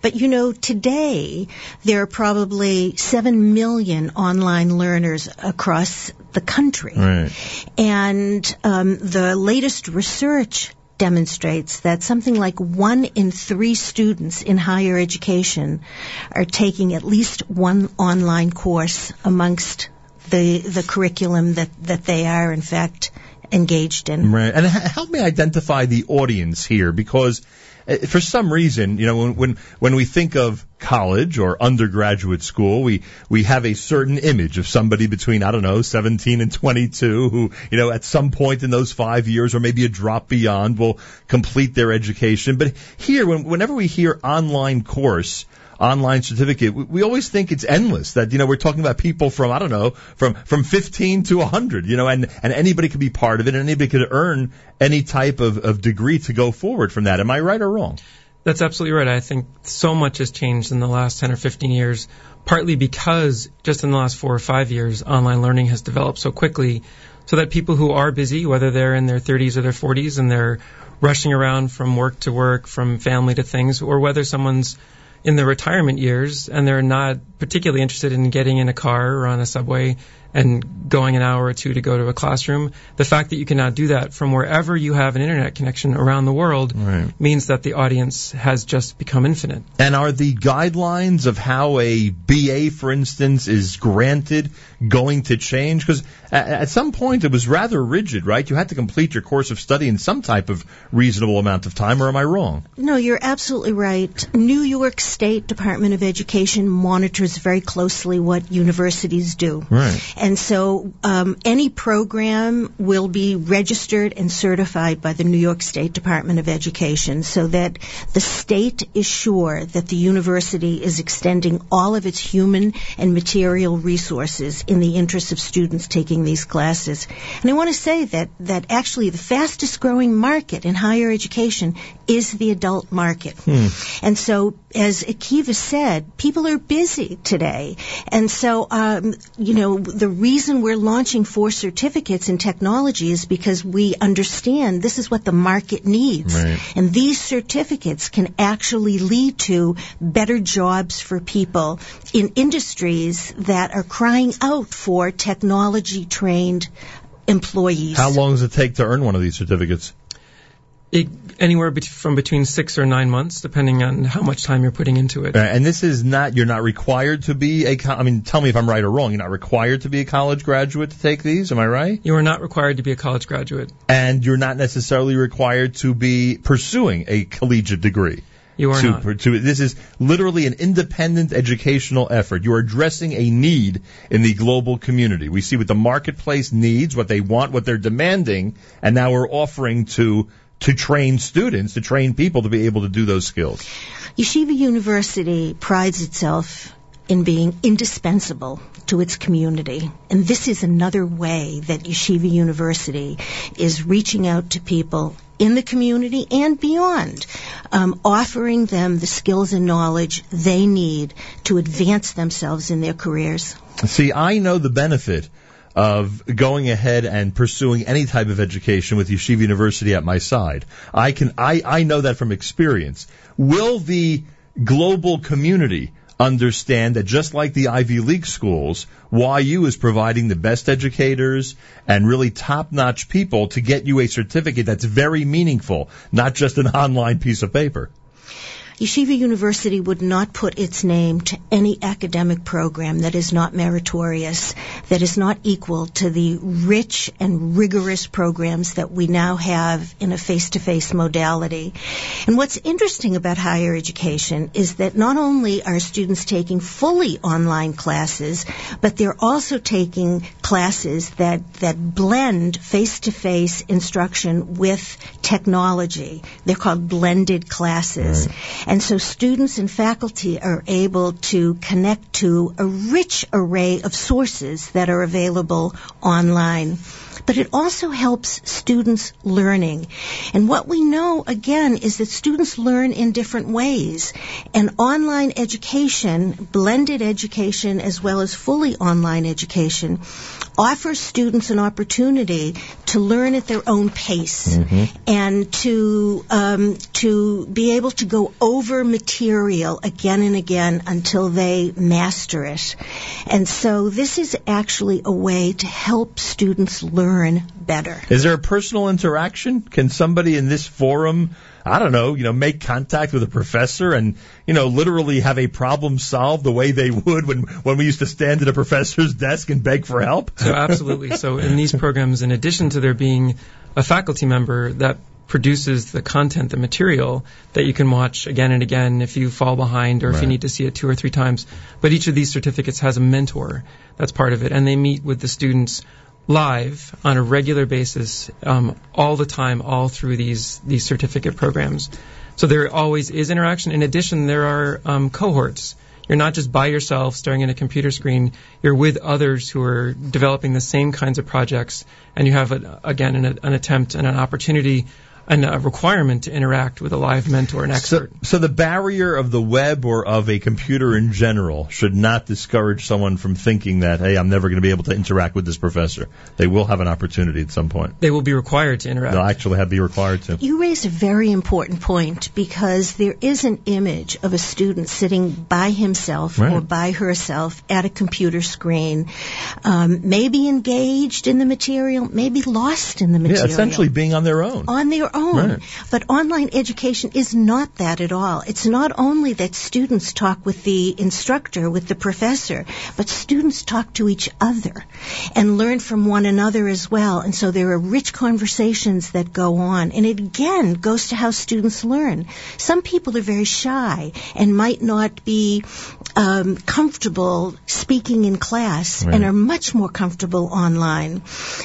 Speaker 17: But you know, today there are probably 7 million online learners across the country.
Speaker 6: Right.
Speaker 17: And um, the latest research demonstrates that something like one in three students in higher education are taking at least one online course amongst the the curriculum that, that they are in fact engaged in.
Speaker 6: Right. And help me identify the audience here because uh, for some reason, you know, when, when when we think of college or undergraduate school, we we have a certain image of somebody between I don't know 17 and 22 who, you know, at some point in those five years or maybe a drop beyond will complete their education. But here, when, whenever we hear online course, online certificate, we, we always think it's endless. That you know we're talking about people from I don't know from from 15 to 100. You know, and and anybody could be part of it, and anybody could earn any type of, of degree to go forward from that. Am I right or wrong?
Speaker 18: That's absolutely right. I think so much has changed in the last 10 or 15 years, partly because just in the last four or five years, online learning has developed so quickly so that people who are busy, whether they're in their 30s or their 40s and they're rushing around from work to work, from family to things, or whether someone's in their retirement years and they're not particularly interested in getting in a car or on a subway and going an hour or two to go to a classroom, the fact that you can now do that from wherever you have an internet connection around the world
Speaker 6: Right.
Speaker 18: means that the audience has just become infinite.
Speaker 6: And are the guidelines of how a BA, for instance, is granted going to change? Because at, at some point it was rather rigid, right? You had to complete your course of study in some type of reasonable amount of time, or am I wrong?
Speaker 17: No, you're absolutely right. New York State Department of Education monitors very closely what universities do.
Speaker 6: Right.
Speaker 17: And so um, any program will be registered and certified by the New York State Department of Education so that the state is sure that the university is extending all of its human and material resources in the interest of students taking these classes. And I want to say that, that actually the fastest growing market in higher education is the adult market. And so, as Akiva said, people are busy today. And so, um, you know, the reason we're launching four certificates in technology is because we understand this is what the market needs.
Speaker 6: Right.
Speaker 17: And these certificates can actually lead to better jobs for people in industries that are crying out for technology trained employees.
Speaker 6: How long does it take to earn one of these certificates?
Speaker 18: It, anywhere bet- from between six or nine months, depending on how much time you're putting into it.
Speaker 6: Uh, and this is not, you're not required to be a, co- I mean, tell me if I'm right or wrong. You're not required to be a college graduate to take these, am I right?
Speaker 18: You are not required to be a college graduate.
Speaker 6: And you're not necessarily required to be pursuing a collegiate degree.
Speaker 18: You are
Speaker 6: to,
Speaker 18: not.
Speaker 6: To, this is literally an independent educational effort. You are addressing a need in the global community. We see what the marketplace needs, what they want, what they're demanding, and now we're offering to to train students, to train people to be able to do those skills.
Speaker 17: Yeshiva University prides itself in being indispensable to its community. And this is another way that Yeshiva University is reaching out to people in the community and beyond, um, offering them the skills and knowledge they need to advance themselves in their careers.
Speaker 6: See, I know the benefit of going ahead and pursuing any type of education with Yeshiva University at my side. I can, I, I know that from experience. Will the global community understand that just like the Ivy League schools, YU is providing the best educators and really top-notch people to get you a certificate that's very meaningful, not just an online piece of paper.
Speaker 17: Yeshiva University would not put its name to any academic program that is not meritorious, that is not equal to the rich and rigorous programs that we now have in a face-to-face modality. And what's interesting about higher education is that not only are students taking fully online classes, but they're also taking classes that, that blend face-to-face instruction with technology. They're called blended classes. And so students and faculty are able to connect to a rich array of sources that are available online. But it also helps students learning. And what we know, again, is that students learn in different ways. And online education, blended education, as well as fully online education, offers students an opportunity to learn at their own pace and to um, to be able to go over material again and again until they master it. And so this is actually a way to help students learn better.
Speaker 6: Is there a personal interaction? Can somebody in this forum, I don't know, you know, make contact with a professor and, you know, literally have a problem solved the way they would when, when we used to stand at a professor's desk and beg for help?
Speaker 18: So absolutely. So in these programs, in addition to there being a faculty member that produces the content, the material that you can watch again and again if you fall behind or if you need to see it two or three times. But each of these certificates has a mentor. That's part of it. And they meet with the students live on a regular basis, um, all the time, all through these, these certificate programs. So there always is interaction. In addition, there are um, cohorts. You're not just by yourself staring at a computer screen. You're with others who are developing the same kinds of projects, and you have, a, again, an, an attempt and an opportunity an, a requirement to interact with a live mentor and expert.
Speaker 6: So the barrier of the web or of a computer in general should not discourage someone from thinking that, hey, I'm never going to be able to interact with this professor. They will have an opportunity at some point.
Speaker 18: they will be required to interact.
Speaker 6: They'll actually have be required to.
Speaker 17: You raise a very important point because there is an image of a student sitting by himself
Speaker 6: Right.
Speaker 17: or by herself at a computer screen, um, maybe engaged in the material, maybe lost in the material.
Speaker 6: Yeah,
Speaker 17: material.
Speaker 6: essentially being on their own.
Speaker 17: on their own.
Speaker 6: Right.
Speaker 17: But online education is not that at all. It's not only that students talk with the instructor, with the professor, but students talk to each other and learn from one another as well. And so there are rich conversations that go on. And it again goes to how students learn. Some people are very shy and might not be um, comfortable speaking in class
Speaker 6: Right.
Speaker 17: and are much more comfortable online.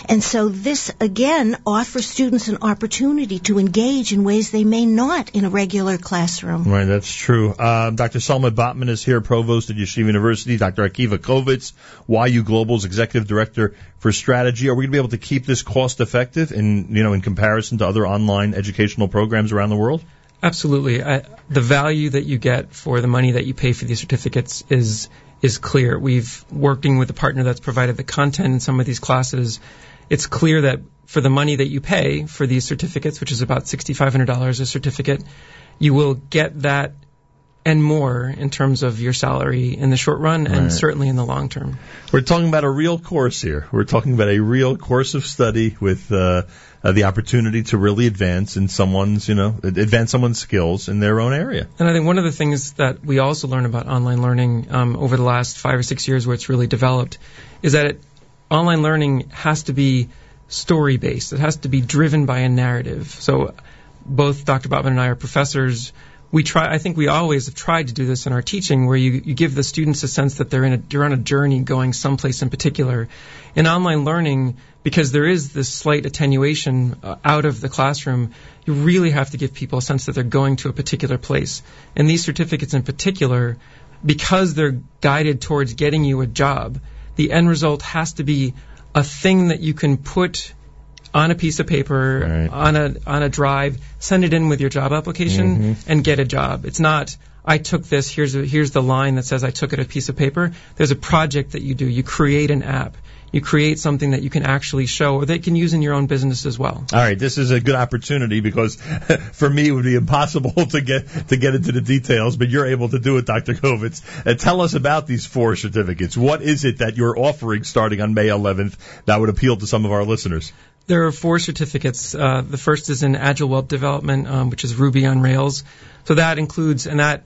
Speaker 17: And so this again offers students an opportunity to engage in ways they may not in a regular classroom.
Speaker 6: Right, that's true. Uh, Dr. Selma Botman is here, provost at Yeshiva University. Dr. Akiva Covitz, YU Global's executive director for strategy. Are we going to be able to keep this cost effective in, you know, in comparison to other online educational programs around the world?
Speaker 18: Absolutely. I, the value that you get for the money that you pay for these certificates is is clear. We've working with a partner that's provided the content in some of these classes. It's clear that for the money that you pay for these certificates, which is about $6,500 a certificate, you will get that and more in terms of your salary in the short run and
Speaker 6: Right.
Speaker 18: certainly in the long term.
Speaker 6: We're talking about a real course here. We're talking about a real course of study with uh, uh, the opportunity to really advance in someone's, you know, advance someone's skills in their own area.
Speaker 18: And I think one of the things that we also learn about online learning um, over the last five or six years, where it's really developed, is that it, online learning has to be story based. It has to be driven by a narrative. So both Dr. Botman and I are professors. We try. I think we always have tried to do this in our teaching, where you, you give the students a sense that they're in a they're on a journey going someplace in particular. In online learning, because there is this slight attenuation uh, out of the classroom, you really have to give people a sense that they're going to a particular place. And these certificates in particular, because they're guided towards getting you a job, the end result has to be a thing that you can put on a piece of paper, on a on a drive, send it in with your job application,
Speaker 6: Mhm.
Speaker 18: and get a job. It's not I took this. Here's a, here's the line that says I took it a piece of paper. There's a project that you do. You create an app. You create something that you can actually show, or they can use in your own business as well.
Speaker 6: All right, this is a good opportunity because for me it would be impossible to get to get into the details, but you're able to do it, Dr. Covitz. Uh, tell us about these four certificates. What is it that you're offering starting on May 11th that would appeal to some of our listeners?
Speaker 18: There are four certificates. Uh, the first is in Agile Web Development, um, which is Ruby on Rails. So that includes, and that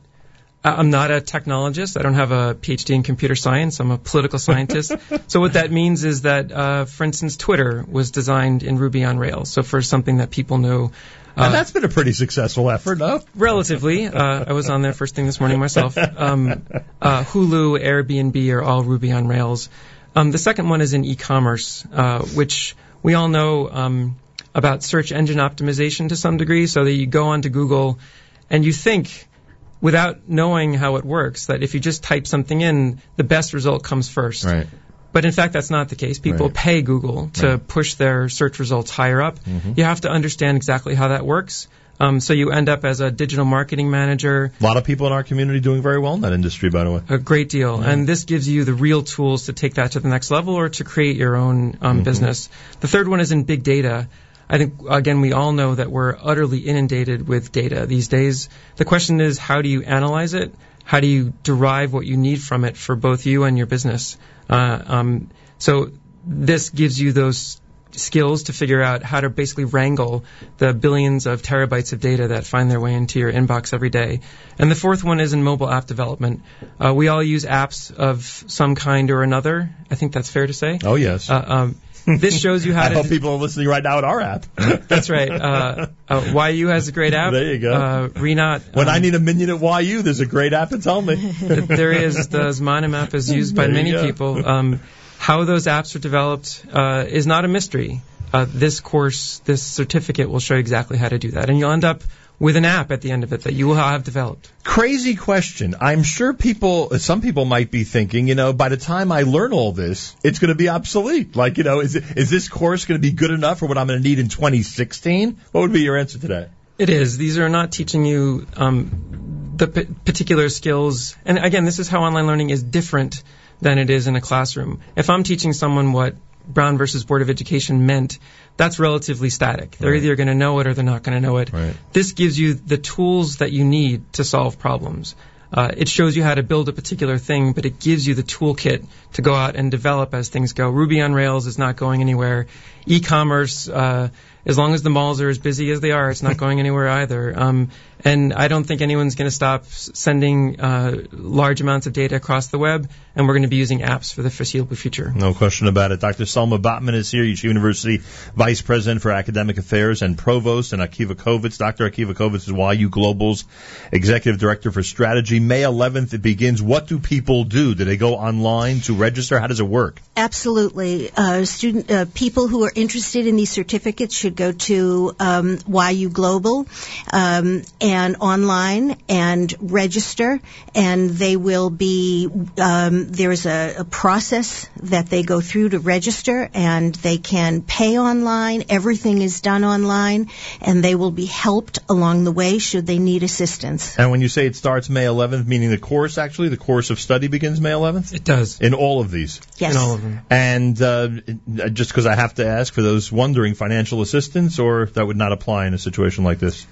Speaker 18: I'm not a technologist. I don't have a PhD in computer science. I'm a political scientist. so what that means is that, uh, for instance, Twitter was designed in Ruby on Rails. So for something that people know. Uh,
Speaker 6: and that's been a pretty successful effort?
Speaker 18: Relatively. Uh, I was on there first thing this morning myself. Um, uh, Hulu, Airbnb are all Ruby on Rails. Um, the second one is in e-commerce, uh, which we all know um, about search engine optimization to some degree. So that you go onto Google and you think, without knowing how it works, that if you just type something in, the best result comes first.
Speaker 6: Right.
Speaker 18: But in fact, that's not the case. People
Speaker 6: Right.
Speaker 18: pay Google to
Speaker 6: Right.
Speaker 18: push their search results higher up.
Speaker 6: Mhm.
Speaker 18: You have to understand exactly how that works. Um, so you end up as a digital marketing manager,
Speaker 6: A lot of people in our community doing very well in that industry, by the way.
Speaker 18: a great deal.
Speaker 6: Yeah.
Speaker 18: And this gives you the real tools to take that to the next level or to create your own um,
Speaker 6: Mhm.
Speaker 18: business. The third one is in big data. I think, again, we all know that we're utterly inundated with data these days. The question is, how do you analyze it? How do you derive what you need from it for both you and your business? Uh, um, so this gives you those skills to figure out how to basically wrangle the billions of terabytes of data that find their way into your inbox every day. And the fourth one is in mobile app development. Uh, we all use apps of some kind or another. I think that's fair to say.
Speaker 6: Oh, yes.
Speaker 18: Uh, um, this shows you how
Speaker 6: I
Speaker 18: to.
Speaker 6: hope people are listening right now at our app.
Speaker 18: That's right. Uh, uh, YU has a great app.
Speaker 6: There you go.
Speaker 18: Uh, Renat.
Speaker 6: When I
Speaker 18: um,
Speaker 6: need a minyan at YU, there's a great app to tell me.
Speaker 18: there is the Zmanim app is used by many
Speaker 6: go.
Speaker 18: people. Um, how those apps are developed uh, is not a mystery. Uh, this course, this certificate will show you exactly how to do that, and you'll end up with an app at the end of it that you will have developed.
Speaker 6: Crazy question. I'm sure people, some people might be thinking, you know, by the time I learn all this, it's going to be obsolete. Like, you know, is, it, is this course going to be good enough for what I'm going to need in 2016? What would be your answer to that?
Speaker 18: It is. These are not teaching you um, the p- particular skills. And again, this is how online learning is different than it is in a classroom. If I'm teaching someone what Brown versus Board of Education meant, that's relatively static. They're
Speaker 6: Right.
Speaker 18: either going to know it or they're not going to know it.
Speaker 6: Right.
Speaker 18: This gives you the tools that you need to solve problems. Uh, it shows you how to build a particular thing, but it gives you the toolkit to go out and develop as things go. Ruby on Rails is not going anywhere. E-commerce, uh, as long as the malls are as busy as they are, it's not going anywhere either. Um, and I don't think anyone's going to stop sending uh, large amounts of data across the web, and we're going to be using apps for the foreseeable future.
Speaker 6: No question about it. Dr. Selma Botman is here, Yeshiva University Vice President for Academic Affairs and Provost, and Akiva Covitz. Dr. Akiva Covitz is YU Global's Executive Director for Strategy. May 11th it begins. What do people do? Do they go online to register? How does it work?
Speaker 17: Absolutely. Uh, student uh, people who are interested in these certificates should go to um, YU Global um, and online and register, and they will be. Um, there's a, a process that they go through to register, and they can pay online. Everything is done online, and they will be helped along the way should they need assistance.
Speaker 6: And when you say it starts May 11th, meaning the course actually, the course of study begins May 11th?
Speaker 18: It does.
Speaker 6: In all of these?
Speaker 17: Yes.
Speaker 18: In all of them.
Speaker 6: And uh, just because I have to ask for those wondering, financial assistance, or that would not apply in a situation like this?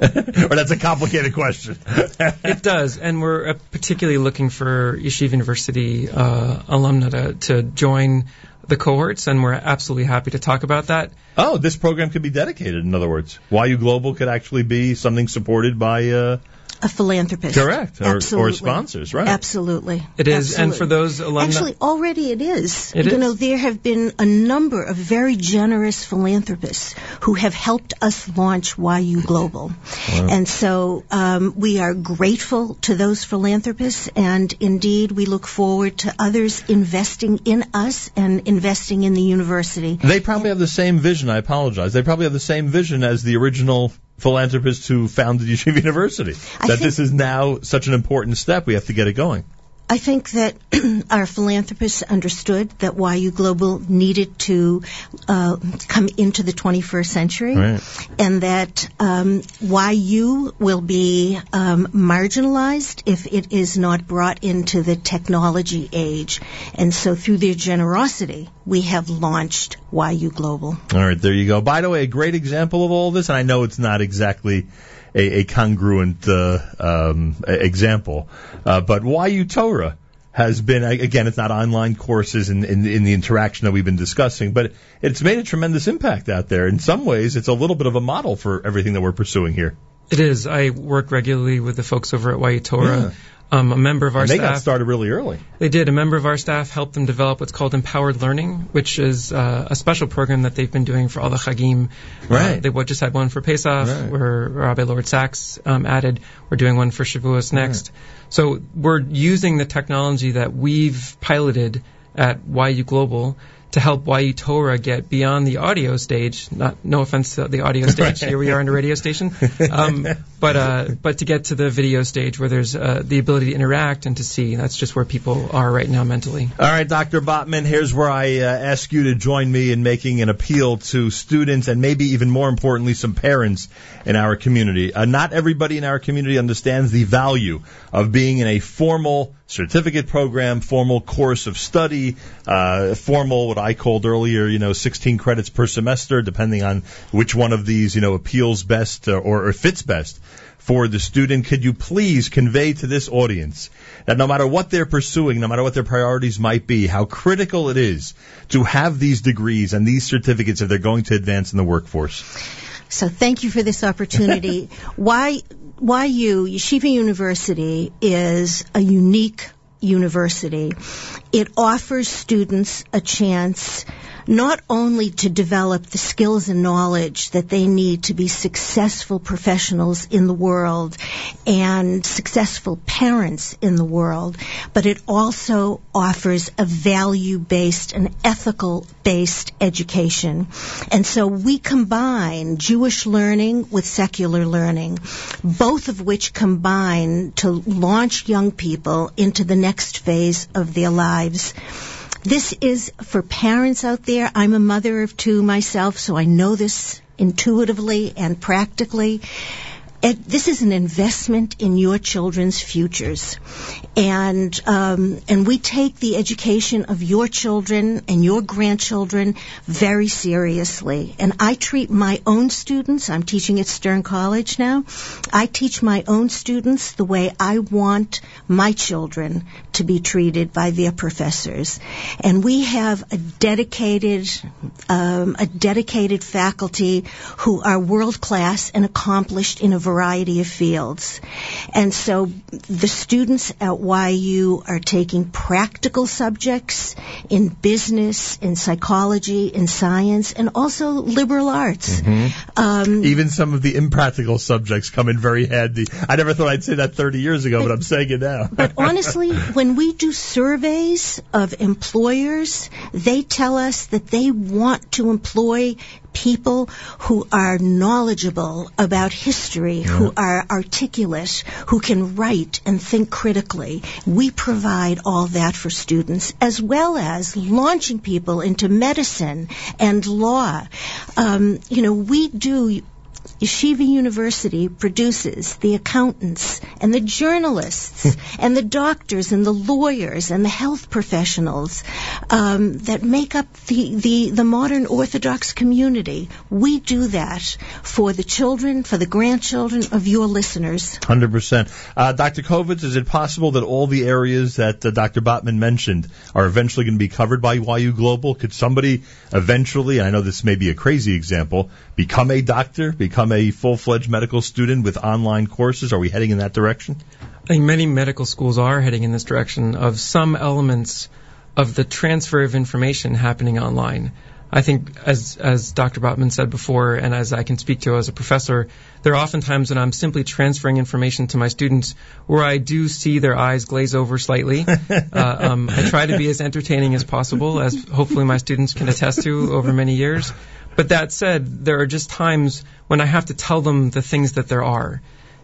Speaker 6: or that's a complicated question.
Speaker 18: it does, and we're uh, particularly looking for Yeshiva University uh, alumni to, to join the cohorts, and we're absolutely happy to talk about that.
Speaker 6: Oh, this program could be dedicated. In other words, YU Global could actually be something supported by. Uh,
Speaker 17: A philanthropist.
Speaker 6: Correct. Or- or sponsors, right.
Speaker 17: Absolutely.
Speaker 18: It is, and for those alumni-
Speaker 17: Actually, already it is.
Speaker 18: It
Speaker 17: you
Speaker 18: is.
Speaker 17: know, there have been a number of very generous philanthropists who have helped us launch YU Global. And so um, we are grateful to those philanthropists, and indeed we look forward to others investing in us and investing in the university.
Speaker 6: They probably have the same vision. I apologize. They probably have the same vision as the original philanthropists who founded Yeshiva University.
Speaker 17: I
Speaker 6: that this is now such an important step. We have to get it going.
Speaker 17: I think that our philanthropists understood that YU Global needed to uh, come into the 21st century,
Speaker 6: Right.
Speaker 17: and that um, YU will be um, marginalized if it is not brought into the technology age. And so, through their generosity, we have launched YU Global.
Speaker 6: All right, there you go. By the way, a great example of all this, and I know it's not exactly a, a congruent uh, um, example, uh, but YU Torah has been again, it's not online courses in, in, in the interaction that we've been discussing, but it's made a tremendous impact out there. In some ways, it's a little bit of a model for everything that we're pursuing here.
Speaker 18: It is. I work regularly with the folks over at YU
Speaker 6: Yeah.
Speaker 18: Um, a member of our
Speaker 6: And they
Speaker 18: staff.
Speaker 6: got started really early.
Speaker 18: They did. A member of our staff helped them develop what's called Empowered Learning, which is uh, a special program that they've been doing for all the Chagim.
Speaker 6: Right.
Speaker 18: Uh, they just had one for Pesach,
Speaker 6: Right.
Speaker 18: where Rabbi Lord Sacks um, added. We're doing one for Shavuos next. So we're using the technology that we've piloted at YU Global to help YU Torah get beyond the audio stage. Not no offense to the audio stage.
Speaker 6: Right.
Speaker 18: Here we are on a radio station, um, but uh, but to get to the video stage where there's uh, the ability to interact and to see. That's just where people are right now mentally.
Speaker 6: All right, Dr. Botman, here's where I uh, ask you to join me in making an appeal to students and maybe even more importantly, some parents in our community. Uh, not everybody in our community understands the value of being in a formal certificate program, formal course of study, uh, formal, what I called earlier, you know, 16 credits per semester, depending on which one of these, you know, appeals best uh, or, or fits best for the student. Could you please convey to this audience that no matter what they're pursuing, no matter what their priorities might be, how critical it is to have these degrees and these certificates if they're going to advance in the workforce?
Speaker 17: So thank you for this opportunity. Why, YU, Yeshiva University, is a unique university. It offers students a chance not only to develop the skills and knowledge that they need to be successful professionals in the world and successful parents in the world, but it also offers a value-based and ethical-based education. And so we combine Jewish learning with secular learning, both of which combine to launch young people into the next phase of their lives. This is for parents out there. I'm a mother of two myself, so I know this intuitively and practically. It, this is an investment in your children's futures, and um, and we take the education of your children and your grandchildren very seriously. And I treat my own students. I'm teaching at Stern College now. I teach my own students the way I want my children to be treated by their professors. And we have a dedicated um, a dedicated faculty who are world class and accomplished in a variety of fields. And so the students at YU are taking practical subjects in business, in psychology, in science, and also liberal arts. Um,
Speaker 6: Even some of the impractical subjects come in very handy. I never thought I'd say that 30 years ago, but I'm saying it now.
Speaker 17: But honestly, when we do surveys of employers, they tell us that they want to employ people who are knowledgeable about history, who are articulate, who can write and think critically. We provide all that for students, as well as launching people into medicine and law. Um, you know, we do Yeshiva University produces the accountants and the journalists and the doctors and the lawyers and the health professionals um, that make up the, the, the modern Orthodox community. We do that for the children, for the grandchildren of your listeners.
Speaker 6: Hundred percent. Uh, Dr. Covitz, is it possible that all the areas that uh, Dr. Botman mentioned are eventually going to be covered by YU Global? Could somebody eventually, I know this may be a crazy example, become a doctor, become a full-fledged medical student with online courses? Are we heading in that direction?
Speaker 18: I think many medical schools are heading in this direction of some elements of the transfer of information happening online. I think, as as Dr. Botman said before, and as I can speak to as a professor, there are often times when I'm simply transferring information to my students where I do see their eyes glaze over slightly. uh, um, I try to be as entertaining as possible, as hopefully my students can attest to over many years. But that said, there are just times when I have to tell them the things that there are.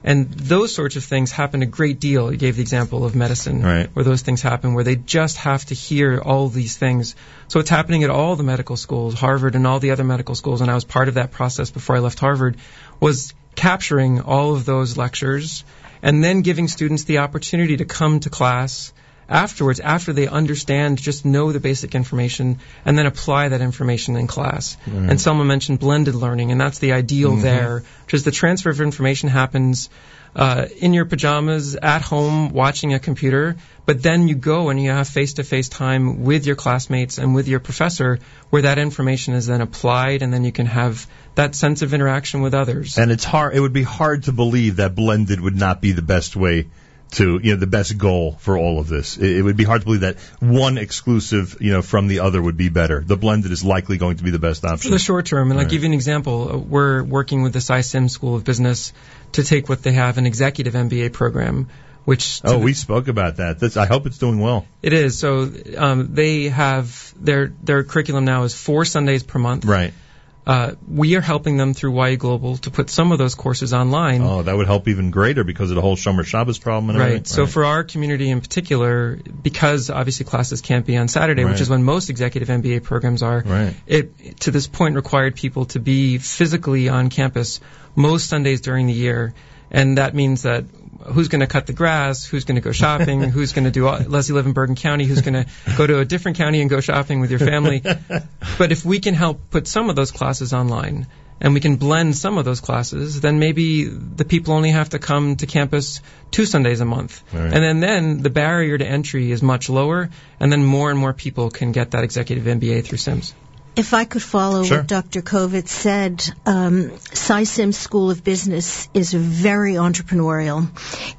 Speaker 18: And those sorts of things happen a great deal. You gave the example of medicine,
Speaker 6: Right.
Speaker 18: where those things happen, where they just have to hear all these things. So it's happening at all the medical schools, Harvard and all the other medical schools, and I was part of that process before I left Harvard, was capturing all of those lectures and then giving students the opportunity to come to class afterwards, after they understand, just know the basic information, and then apply that information in class.
Speaker 6: Right.
Speaker 18: And Selma mentioned blended learning, and that's the ideal
Speaker 6: Mhm.
Speaker 18: there, which is the transfer of information happens uh, in your pajamas, at home, watching a computer, but then you go and you have face-to-face time with your classmates and with your professor, where that information is then applied, and then you can have that sense of interaction with others.
Speaker 6: And it's hard. It would be hard to believe that blended would not be the best way to, you know, the best goal for all of this. It, it would be hard to believe that one exclusive, you know, from the other would be better. The blended is likely going to be the best option For
Speaker 18: the short term, and I'll
Speaker 6: Right.
Speaker 18: give you an example. Uh, We're working with the Sy Syms School of Business to take what they have, an executive MBA program, which
Speaker 6: Oh, we spoke about that. That's, I hope it's doing well.
Speaker 18: it is. So um, they have their their curriculum now is four Sundays per month.
Speaker 6: Right.
Speaker 18: Uh, we are helping them through YU Global to put some of those courses online.
Speaker 6: Oh, that would help even greater because of the whole Shomer Shabbos problem and everything.
Speaker 18: Right. So for our community in particular, because obviously classes can't be on Saturday,
Speaker 6: Right.
Speaker 18: which is when most executive MBA programs are,
Speaker 6: Right.
Speaker 18: it to this point required people to be physically on campus most Sundays during the year, and that means that who's going to cut the grass, who's going to go shopping, who's going to do all, you live in Bergen County, who's going to go to a different county and go shopping with your family. but if we can help put some of those classes online. And we can blend some of those classes, then maybe the people only have to come to campus two Sundays a month.
Speaker 6: Right.
Speaker 18: And then, then the barrier to entry is much lower, and then more and more people can get that executive MBA through Syms.
Speaker 17: If I could follow
Speaker 6: Sure.
Speaker 17: what Dr. Covitz said, um, Sy Syms School of Business is very entrepreneurial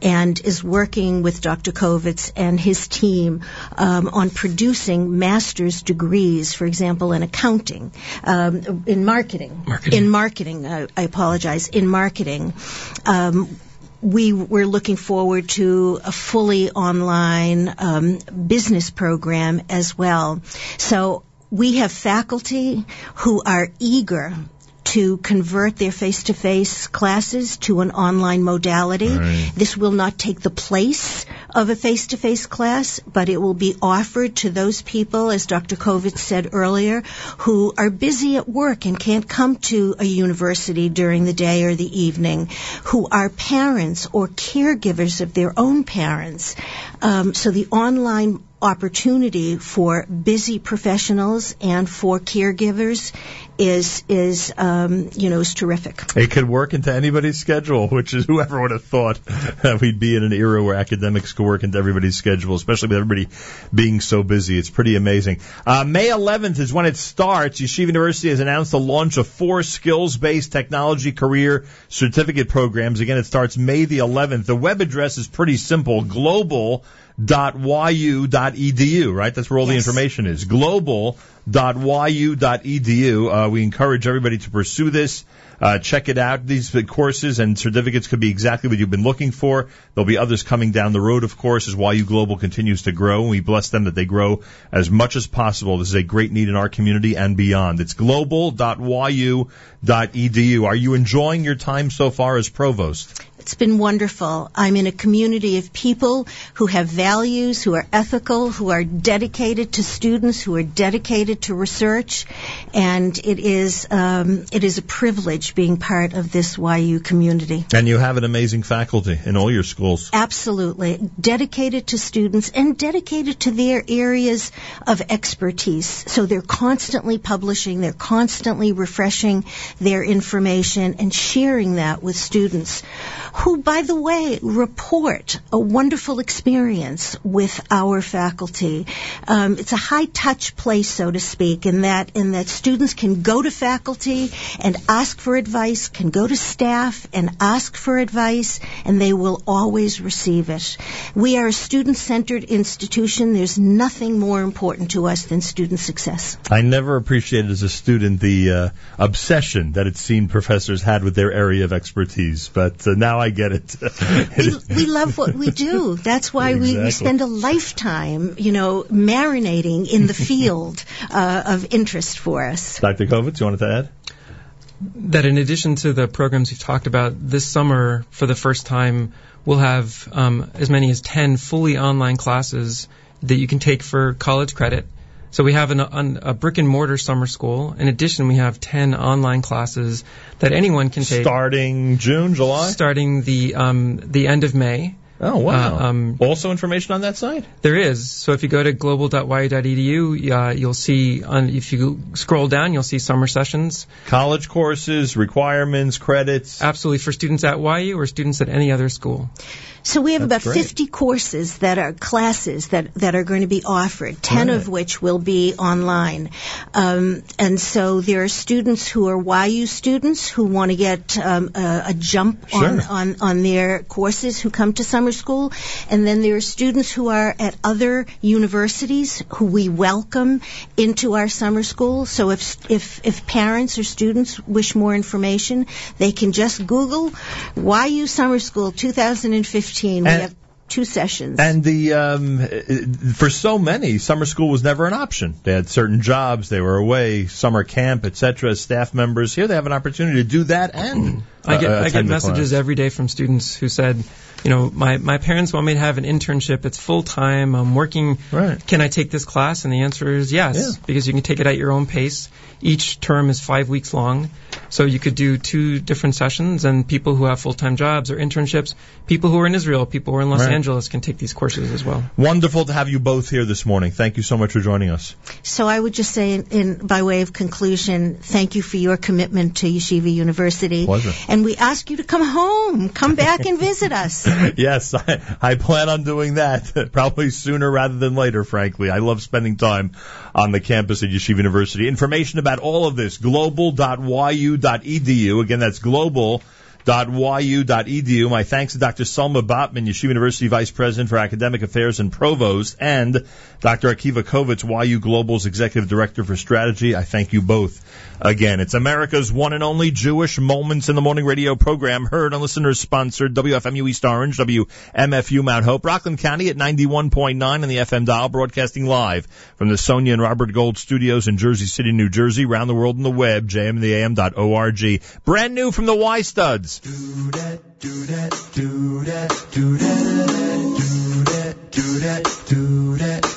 Speaker 17: and is working with Dr. Covitz and his team um, on producing master's degrees, for example, in accounting, um, in marketing, in marketing. I, I apologize, in marketing. Um, we were looking forward to a fully online um, business program as well. So we have faculty who are eager to convert their face-to-face classes to an online modality.
Speaker 6: Right.
Speaker 17: This will not take the place of a face-to-face class, but it will be offered to those people, as Dr. Covitz said earlier, who are busy at work and can't come to a university during the day or the evening, who are parents or caregivers of their own parents. Um, so the online opportunity for busy professionals and for caregivers is is um, you know is terrific.
Speaker 6: It could work into anybody's schedule, which is whoever would have thought that we'd be in an era where academics could work into everybody's schedule, especially with everybody being so busy. It's pretty amazing. Uh, May 11th is when it starts. Yeshiva University has announced the launch of four skills-based technology career certificate programs. Again, it starts May the 11th. The web address is pretty simple: global global.yu.edu, right? That's where all the information is. Global.yu.edu. Uh, we encourage everybody to pursue this. Uh, check it out. These courses and certificates could be exactly what you've been looking for. There'll be others coming down the road, of course, as YU Global continues to grow. And we bless them that they grow as much as possible. This is a great need in our community and beyond. It's global.yu.edu. Are you enjoying your time so far as provost?
Speaker 17: It's been wonderful. I'm in a community of people who have values, who are ethical, who are dedicated to students, who are dedicated to research, and it is um, it is a privilege being part of this YU community.
Speaker 6: And you have an amazing faculty in all your schools.
Speaker 17: Absolutely. Dedicated to students and dedicated to their areas of expertise. So they're constantly publishing, they're constantly refreshing their information and sharing that with students who, by the way, report a wonderful experience with our faculty. Um, it's a high touch place, so to speak, in that, in that students can go to faculty and ask for advice, can go to staff and ask for advice, and they will always receive it. We are a student-centered institution. There's nothing more important to us than student success.
Speaker 6: I never appreciated as a student the uh, obsession that it seemed professors had with their area of expertise, but uh, now I get it.
Speaker 17: we, we love what we do. That's why we, we spend a lifetime, you know, marinating in the field uh, of interest for us.
Speaker 6: Dr. Covitz, you wanted to add?
Speaker 18: that in addition to the programs we've talked about this summer, for the first time, we'll have um, as many as 10 fully online classes that you can take for college credit. So we have an, an, a brick and mortar summer school. In addition, we have 10 online classes that anyone can take.
Speaker 6: Starting June, July?
Speaker 18: Starting the um, the end of May.
Speaker 6: Oh, wow.
Speaker 18: Uh, um,
Speaker 6: also information on that site?
Speaker 18: There is. So if you go to global.yu.edu, uh, you'll see, on, if you scroll down, you'll see summer sessions.
Speaker 6: College courses, requirements, credits.
Speaker 18: Absolutely, for students at YU or students at any other school.
Speaker 17: So we have
Speaker 18: That's
Speaker 17: about
Speaker 18: great.
Speaker 17: 50 courses that are classes that, that are going to be offered, 10 of which will be online. Um, and so there are students who are YU students who want to get um, a, a jump on, on, on their courses who come to summer school. And then there are students who are at other universities who we welcome into our summer school. So if, if, if parents or students wish more information, they can just Google YU Summer School 2015. We
Speaker 6: And-
Speaker 17: have two sessions.
Speaker 6: And the um, uh, for so many, summer school was never an option. They had certain jobs, they were away, summer camp, etc. As staff members, here they have an opportunity to do that and
Speaker 18: I get
Speaker 6: uh,
Speaker 18: I get messages
Speaker 6: class.
Speaker 18: every day from students who said, you know, my my parents want me to have an internship. It's full time. I'm working.
Speaker 6: Right.
Speaker 18: Can I take this class? And the answer is yes,
Speaker 6: Yeah.
Speaker 18: because you can take it at your own pace. Each term is five weeks long, so you could do two different sessions. And people who have full time jobs or internships, people who are in Israel, people who are in Los
Speaker 6: Right.
Speaker 18: evangelists can take these courses as well.
Speaker 6: Wonderful to have you both here this morning. Thank you so much for joining us.
Speaker 17: So I would just say, in, in by way of conclusion, thank you for your commitment to Yeshiva University.
Speaker 6: Pleasure.
Speaker 17: And we ask you to come home, come back and visit us.
Speaker 6: yes, I, I plan on doing that probably sooner rather than later, frankly. I love spending time on the campus at Yeshiva University. Information about all of this, global.yu.edu. Again, that's global yu.edu. My thanks to Dr. Selma Botman, Yeshiva University Vice President for Academic Affairs and Provost, and Dr. Akiva Covitz, YU Global's Executive Director for Strategy. I thank you both again. It's America's one and only Jewish Moments in the Morning radio program, heard on listeners sponsored WFMU East Orange, WMFU Mount Hope, Rockland County at 91.9 on the FM dial, broadcasting live from the Sonia and Robert Gold studios in Jersey City, New Jersey, around the world on the web, jmtheam.org. Brand new from the Y Studs.
Speaker 19: Do that, do that, do that, do that, do that, do that, do that,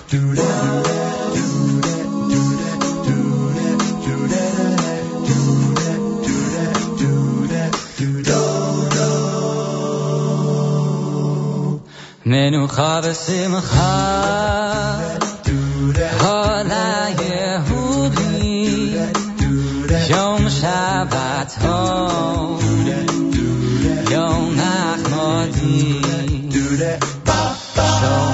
Speaker 20: מנוחה ושמחה כל היהודים יום שבתון יום נחמדי שומר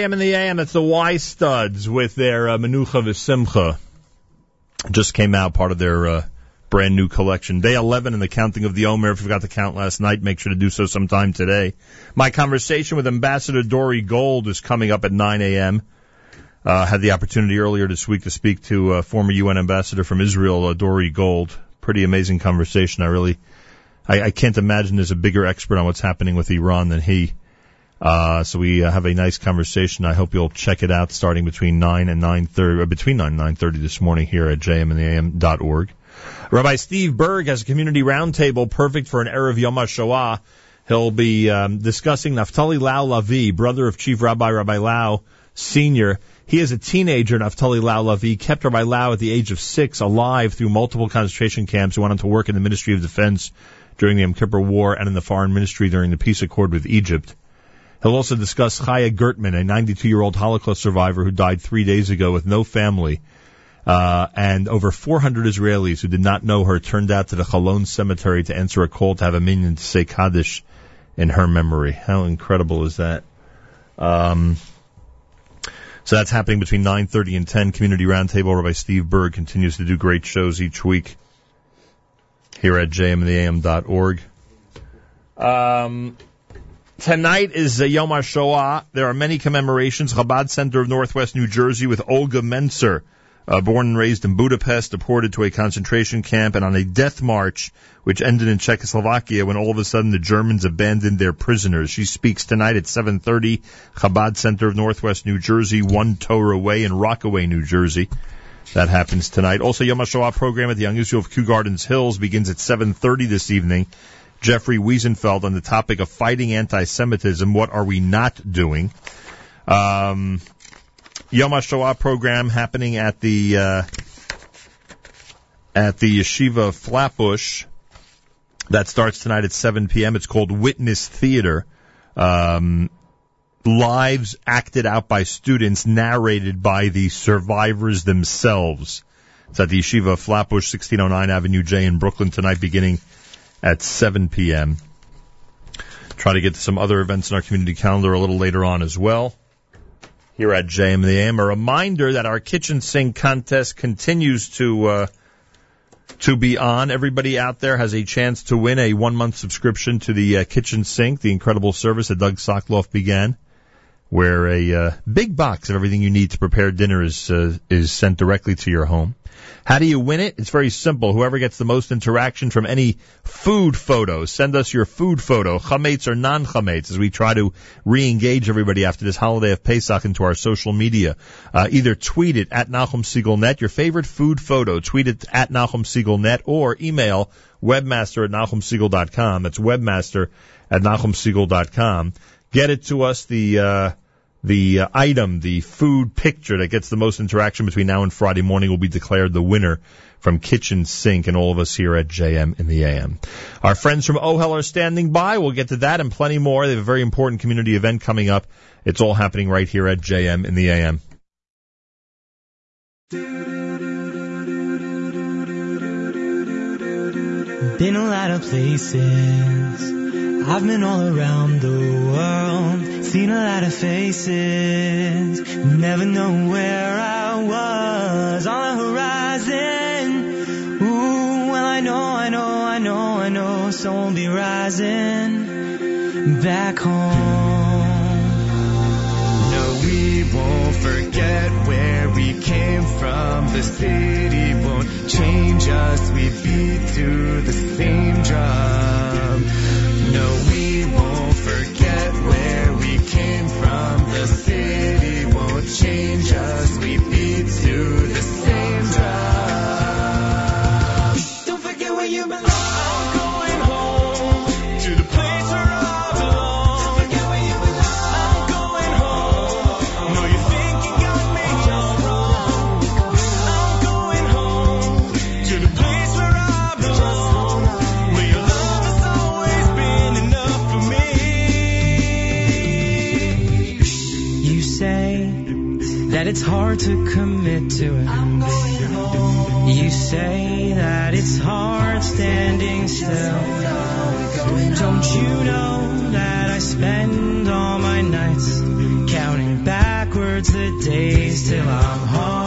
Speaker 6: JM in the AM, that's the Y Studs with their uh, Menucha V'Simcha. Just came out, part of their uh, brand new collection. Day 11 in the counting of the Omer. If you forgot to count last night, make sure to do so sometime today. My conversation with Ambassador Dore Gold is coming up at 9 a.m. Uh, had the opportunity earlier this week to speak to uh, former UN ambassador from Israel, uh, Dore Gold. Pretty amazing conversation. I really, I, I can't imagine there's a bigger expert on what's happening with Iran than he. Uh, so we uh, have a nice conversation. I hope you'll check it out starting between 9 and 9.30, or between 9 and 9.30 this morning here at jmintheam.org. Rabbi Steve Berg has a community roundtable perfect for an Erev Yom HaShoah. He'll be um, discussing Naftali Lau Lavi, brother of Chief Rabbi Rabbi Lau, Sr. He is a teenager, Naftali Lau Lavi, kept Rabbi Lau at the age of six alive through multiple concentration camps and went on to work in the Ministry of Defense during the Yom Kippur War and in the Foreign Ministry during the peace accord with Egypt. He'll also discuss Chaya Gertman, a 92-year-old Holocaust survivor who died three days ago with no family. Uh, and over 400 Israelis who did not know her turned out to the Cholon cemetery to answer a call to have a minyan to say Kaddish in her memory. How incredible is that? Um, so that's happening between 9:30 and 10. Community Roundtable. Rabbi Steve Berg continues to do great shows each week here at jmintheam.org. Um, tonight is Yom HaShoah. There are many commemorations. Chabad Center of Northwest New Jersey with Olga Menser, uh, born and raised in Budapest, deported to a concentration camp, and on a death march which ended in Czechoslovakia when all of a sudden the Germans abandoned their prisoners. She speaks tonight at 7:30, Chabad Center of Northwest New Jersey, one Torah Way in Rockaway, New Jersey. That happens tonight. Also, Yom HaShoah program at the Young Israel of Kew Gardens Hills begins at 7:30 this evening. Jeffrey Wiesenfeld on the topic of fighting anti-Semitism. What are we not doing? Um, Yom HaShoah program happening at the uh, at the Yeshiva Flatbush. That starts tonight at 7 p.m. It's called Witness Theater. Um, lives acted out by students, narrated by the survivors themselves. It's at the Yeshiva Flatbush, 1609 Avenue J in Brooklyn tonight, beginning at 7 p.m. Try to get to some other events in our community calendar a little later on as well. Here at JM the AM, a reminder that our kitchen sink contest continues to uh, to be on. Everybody out there has a chance to win a one month subscription to the uh, kitchen sink, the incredible service that Doug Sokloff began, where a uh, big box of everything you need to prepare dinner is uh, is sent directly to your home. How do you win it? It's very simple. Whoever gets the most interaction from any food photo, send us your food photo, chametz or non-chametz, as we try to re-engage everybody after this holiday of Pesach into our social media. Uh, either tweet it at Nachum your favorite food photo, tweet it at Nachum or email webmaster at NachumSegal.com. That's webmaster at NachumSegal.com. Get it to us. The uh, the uh, item, the food picture that gets the most interaction between now and Friday morning will be declared the winner from Kitchen Sink and all of us here at JM in the AM. Our friends from OHEL are standing by. We'll get to that and plenty more. They have a very important community event coming up. It's all happening right here at JM in the AM.
Speaker 15: Been a lot of places. I've been all around the world. Seen a lot of faces. Never know where I was on the horizon. Ooh, well I know, I know, I know, I know. So I'll be rising back home.
Speaker 7: No, we won't forget where we came from. The city won't change us. We beat to the same drum. To
Speaker 15: commit to it. You say that it's hard standing still. Don't you know that I spend all my nights counting backwards the days till I'm home?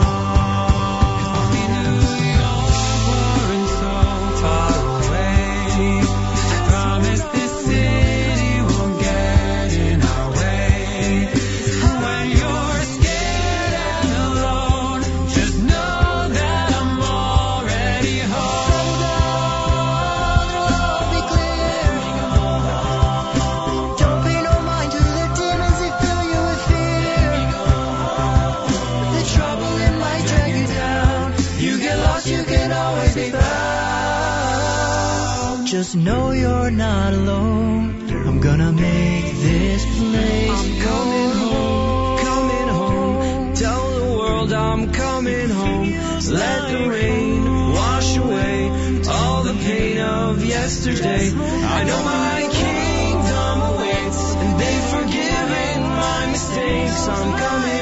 Speaker 15: Know you're not alone. I'm gonna make this place.
Speaker 21: I'm coming home, coming home. Tell the world I'm coming home.
Speaker 22: Let the rain wash away all the pain of yesterday. I know my kingdom awaits, and
Speaker 21: they've forgiven my mistakes. I'm
Speaker 7: coming.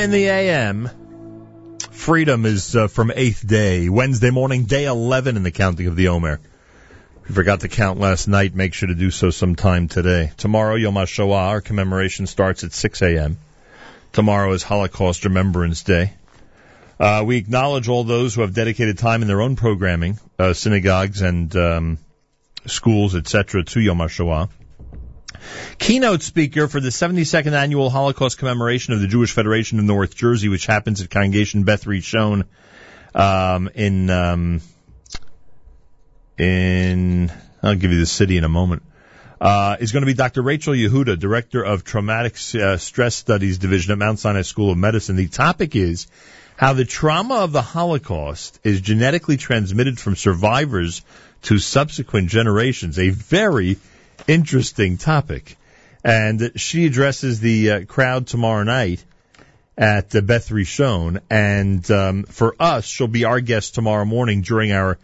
Speaker 7: in the AM. Freedom is uh, from eighth day, Wednesday morning, day 11 in the counting of the Omer. If you forgot to count last night, make sure to do so sometime today. Tomorrow, Yom HaShoah, our commemoration starts at 6 a.m. Tomorrow is Holocaust Remembrance Day.
Speaker 6: Uh, we acknowledge all those who have dedicated time in their own programming, uh, synagogues and um, schools, etc., to Yom HaShoah. Keynote speaker for the 72nd annual Holocaust commemoration of the Jewish Federation of North Jersey, which happens at Congregation Beth Rishon um, in um, in I'll give you the city in a moment. Uh, is going to be Dr. Rachel Yehuda, Director of Traumatic uh, Stress Studies Division at Mount Sinai School of Medicine. The topic is how the trauma of the Holocaust is genetically transmitted from survivors to subsequent generations. A very interesting topic. And she addresses the uh, crowd tomorrow night at uh, Beth Rishon. And um, for us, she'll be our guest tomorrow morning during our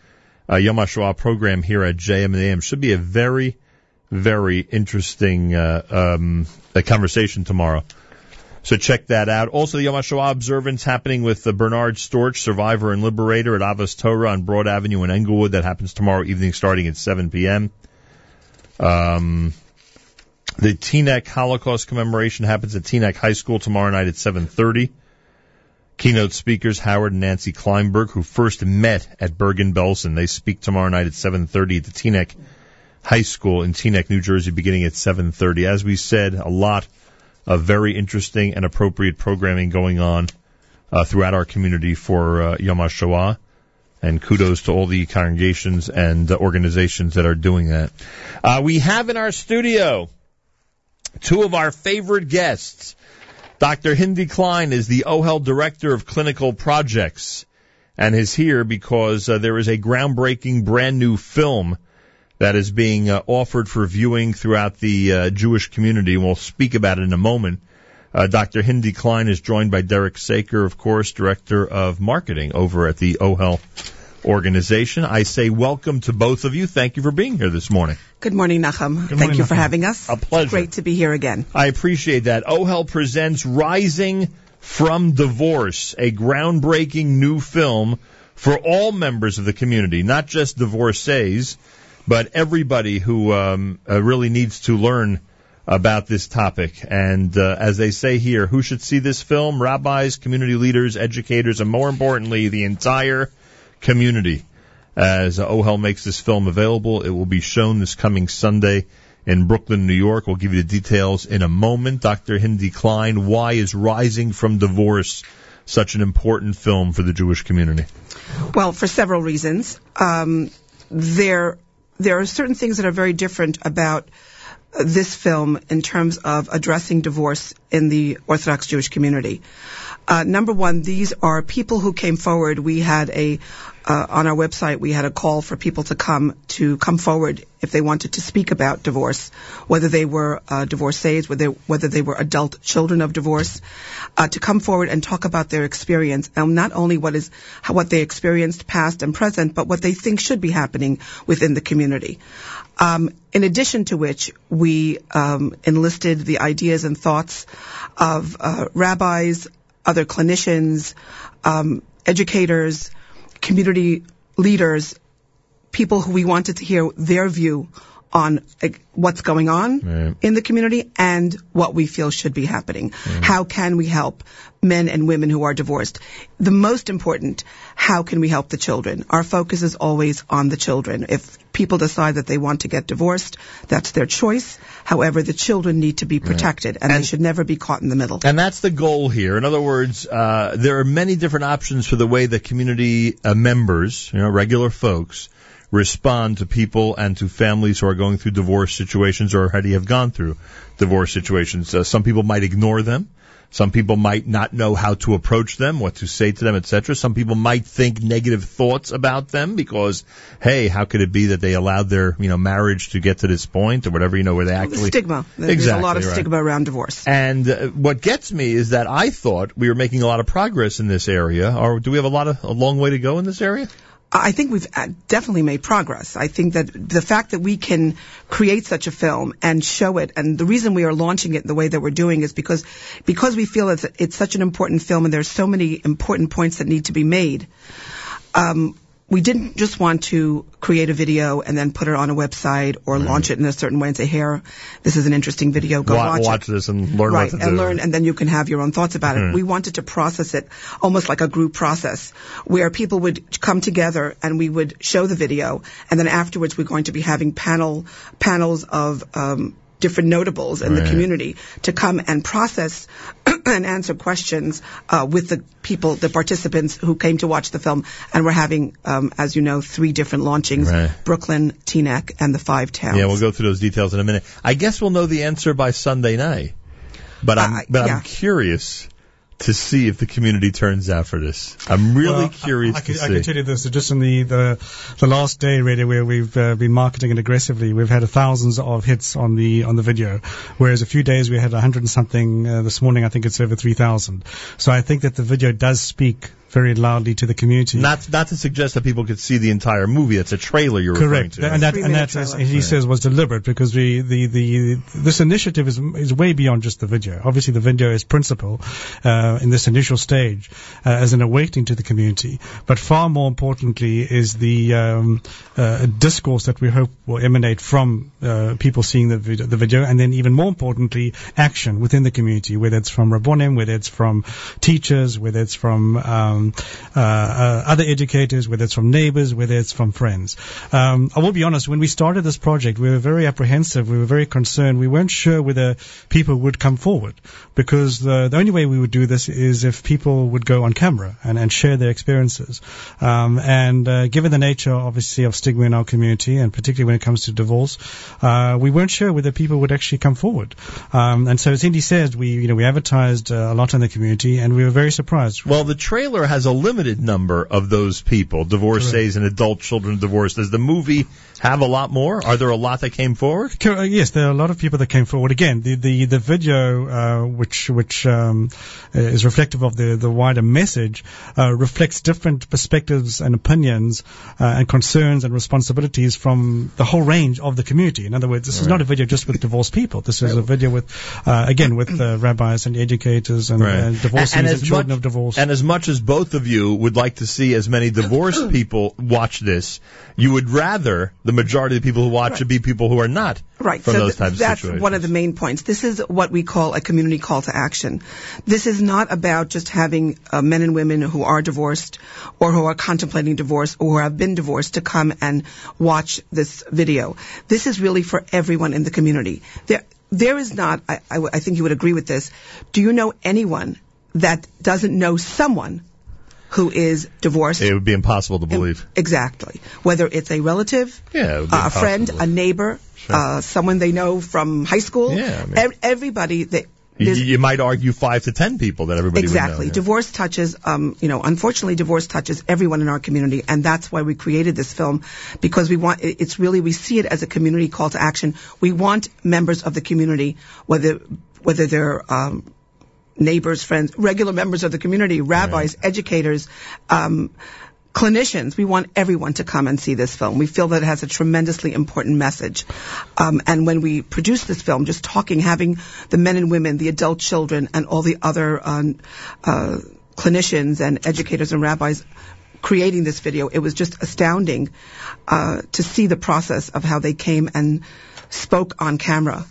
Speaker 6: uh, Yom HaShoah program here at JM. Should be a very, very interesting uh, um, conversation tomorrow. So check that out. Also, the Yom HaShoah observance happening with uh, Bernard Storch, survivor and liberator at Avos Torah on Broad Avenue in Englewood. That happens tomorrow evening starting at 7 p.m. Um, the Teaneck Holocaust commemoration happens at Teaneck High School tomorrow night at 7.30. Keynote speakers Howard and Nancy Kleinberg, who first met at Bergen-Belsen. They speak tomorrow night at 7.30 at the Teaneck High School in Teaneck, New Jersey, beginning at 7.30. As we said, a lot of very interesting and appropriate programming going on uh, throughout our community for uh, Yom HaShoah. And kudos to all the congregations and organizations that are doing that. Uh, we have in our studio two of our favorite guests. Dr. Hindie Klein is the OHEL Director of Clinical Projects and is here because uh, there is a groundbreaking brand new film that is being uh, offered for viewing throughout the uh, Jewish community. And we'll speak about it in a moment. Uh, Dr. Hindie Klein is joined by Derek Saker, of course, Director of Marketing over at the OHEL organization. I say welcome to both of you. Thank you for being here this morning.
Speaker 23: Good morning, Nachum.
Speaker 6: Good
Speaker 23: Thank
Speaker 6: morning,
Speaker 23: you for having us.
Speaker 6: A pleasure.
Speaker 23: It's Great to be here again.
Speaker 6: I appreciate that. OHEL presents Rising from Divorce, a groundbreaking new film for all members of the community, not just divorcees, but everybody who um, uh, really needs to learn about this topic. And uh, as they say here, who should see this film? Rabbis, community leaders, educators, and more importantly, the entire community. As OHEL makes this film available, it will be shown this coming Sunday in Brooklyn, New York. We'll give you the details in a moment. Dr. Hindie Klein, why is Rising from Divorce such an important film for the Jewish community?
Speaker 23: Well, for several reasons. Um, there, there are certain things that are very different about this film in terms of addressing divorce in the Orthodox Jewish community. Uh, number one, these are people who came forward. We had a uh, on our website we had a call for people to come to come forward if they wanted to speak about divorce, whether they were uh, divorcees, whether whether they were adult children of divorce, uh, to come forward and talk about their experience and not only what is what they experienced past and present, but what they think should be happening within the community. Um, in addition to which, we um, enlisted the ideas and thoughts of uh, rabbis, other clinicians, um, educators, community leaders, people who we wanted to hear their view on what's going on in the community and what we feel should be happening. How can we help men and women who are divorced? The most important, how can we help the children? Our focus is always on the children. If people decide that they want to get divorced, that's their choice. However, the children need to be protected and, they should never be caught in the middle.
Speaker 6: And that's the goal here. In other words, uh, there are many different options for the way the community uh, members, you know, regular folks, respond to people and to families who are going through divorce situations or already have gone through divorce situations. Uh, some people might ignore them. Some people might not know how to approach them, what to say to them, etc. Some people might think negative thoughts about them because, hey, how could it be that they allowed their, you know, marriage to get to this point or whatever, you know, where they
Speaker 23: The
Speaker 6: actually
Speaker 23: stigma. There's
Speaker 6: exactly
Speaker 23: a lot of
Speaker 6: right.
Speaker 23: stigma around divorce.
Speaker 6: And uh, what gets me is that I thought we were making a lot of progress in this area. Or do we have a lot of a long way to go in this area?
Speaker 23: I think we've uh, definitely made progress. I think that the fact that we can create such a film and show it, and the reason we are launching it the way that we're doing is because because we feel it's, it's such an important film, and there's so many important points that need to be made. Um, we didn't just want to create a video and then put it on a website or launch it in a certain way and say, here, this is an interesting video, go
Speaker 6: Wa-
Speaker 23: watch,
Speaker 6: watch
Speaker 23: it.
Speaker 6: this and learn
Speaker 23: right,
Speaker 6: what to
Speaker 23: and
Speaker 6: do.
Speaker 23: learn, and then you can have your own thoughts about
Speaker 6: Mhm.
Speaker 23: it. We wanted to process it almost like a group process, where people would come together and we would show the video, and then afterwards we're going to be having panel panels of um, different notables in the community to come and process and answer questions uh, with the people, the participants who came to watch the film. And we're having, um, as you know, three different launchings:
Speaker 6: Right.
Speaker 23: Brooklyn, Teaneck, and the Five Towns.
Speaker 6: Yeah, we'll go through those details in a minute. I guess we'll know the answer by Sunday night. But I'm
Speaker 23: Uh,
Speaker 6: but
Speaker 23: yeah.
Speaker 6: I'm curious to see if the community turns out for this. I'm really
Speaker 24: Well,
Speaker 6: curious
Speaker 24: I, I, can,
Speaker 6: to
Speaker 24: I can tell you this, just in the, the, the last day really where we've uh, been marketing it aggressively, we've had thousands of hits on the, on the video, whereas a few days we had a hundred and something, uh, this morning I think it's over 3,000. So I think that the video does speak very loudly to the community.
Speaker 6: Not not to suggest that people could see the entire movie. It's a trailer you're referring
Speaker 24: Correct,
Speaker 6: to.
Speaker 24: and that and that as he
Speaker 6: Right.
Speaker 24: says was deliberate because we the, the this initiative is is way beyond just the video. Obviously, the video is principal uh, in this initial stage uh, as an awakening to the community, but far more importantly is the um, uh, discourse that we hope will emanate from uh, people seeing the video, the video, and then even more importantly, action within the community, whether it's from Rabbonim, whether it's from teachers, whether it's from um, uh, uh, other educators, whether it's from neighbors, whether it's from friends. Um, I will be honest, when we started this project, we were very apprehensive, we were very concerned, we weren't sure whether people would come forward because the, the only way we would do this is if people would go on camera and, and share their experiences. Um, and uh, given the nature, obviously, of stigma in our community, and particularly when it comes to divorce, uh, we weren't sure whether people would actually come forward. Um, and so, as Hindie said, we you know we advertised uh, a lot in the community, and we were very surprised.
Speaker 6: Well, the trailer has a limited number of those people, divorcees and adult children divorced. Does the movie have a lot more? Are there a lot that came forward?
Speaker 24: Uh, Yes, there are a lot of people that came forward. Again, the the, the video, uh, which which um, is reflective of the the wider message, uh, reflects different perspectives and opinions uh, and concerns and responsibilities from the whole range of the community. In other words, this is not a video just with divorced people. This is a video with, uh, again, with uh, rabbis and educators and, and divorcees and,
Speaker 6: as
Speaker 24: children
Speaker 6: much,
Speaker 24: of divorce.
Speaker 6: And as much as both of you would like to see as many divorced people watch this, you would rather the majority of the people who watch it be people who are not
Speaker 23: Right.
Speaker 6: from
Speaker 23: so
Speaker 6: those
Speaker 23: th-
Speaker 6: types of
Speaker 23: that's one of the main points. This is what we call a community call to action. This is not about just having uh, men and women who are divorced or who are contemplating divorce or who have been divorced to come and watch this video. This is really for everyone in the community. There, there is not, I, I, w- I think you would agree with this. Do you know anyone that doesn't know someone who is divorced?
Speaker 6: It would be impossible to believe.
Speaker 23: Exactly. Whether it's a relative,
Speaker 6: Yeah, it would be
Speaker 23: uh, a friend, a neighbor, uh, someone they know from high school.
Speaker 6: Yeah, I mean-
Speaker 23: Ev- everybody that
Speaker 6: You, you might argue five to ten people that everybody
Speaker 23: exactly.
Speaker 6: would know. yeah.
Speaker 23: Divorce touches, um, you know, unfortunately, divorce touches everyone in our community, and that's why we created this film because we want. It's really we see it as a community call to action. We want members of the community, whether whether they're um, neighbors, friends, regular members of the community, rabbis, educators. Um, Clinicians, we want everyone to come and see this film. We feel that it has a tremendously important message. Um, and when we produced this film, just talking, having the men and women, the adult children, and all the other um, uh, clinicians and educators and rabbis creating this video, it was just astounding uh, to see the process of how they came and spoke on camera.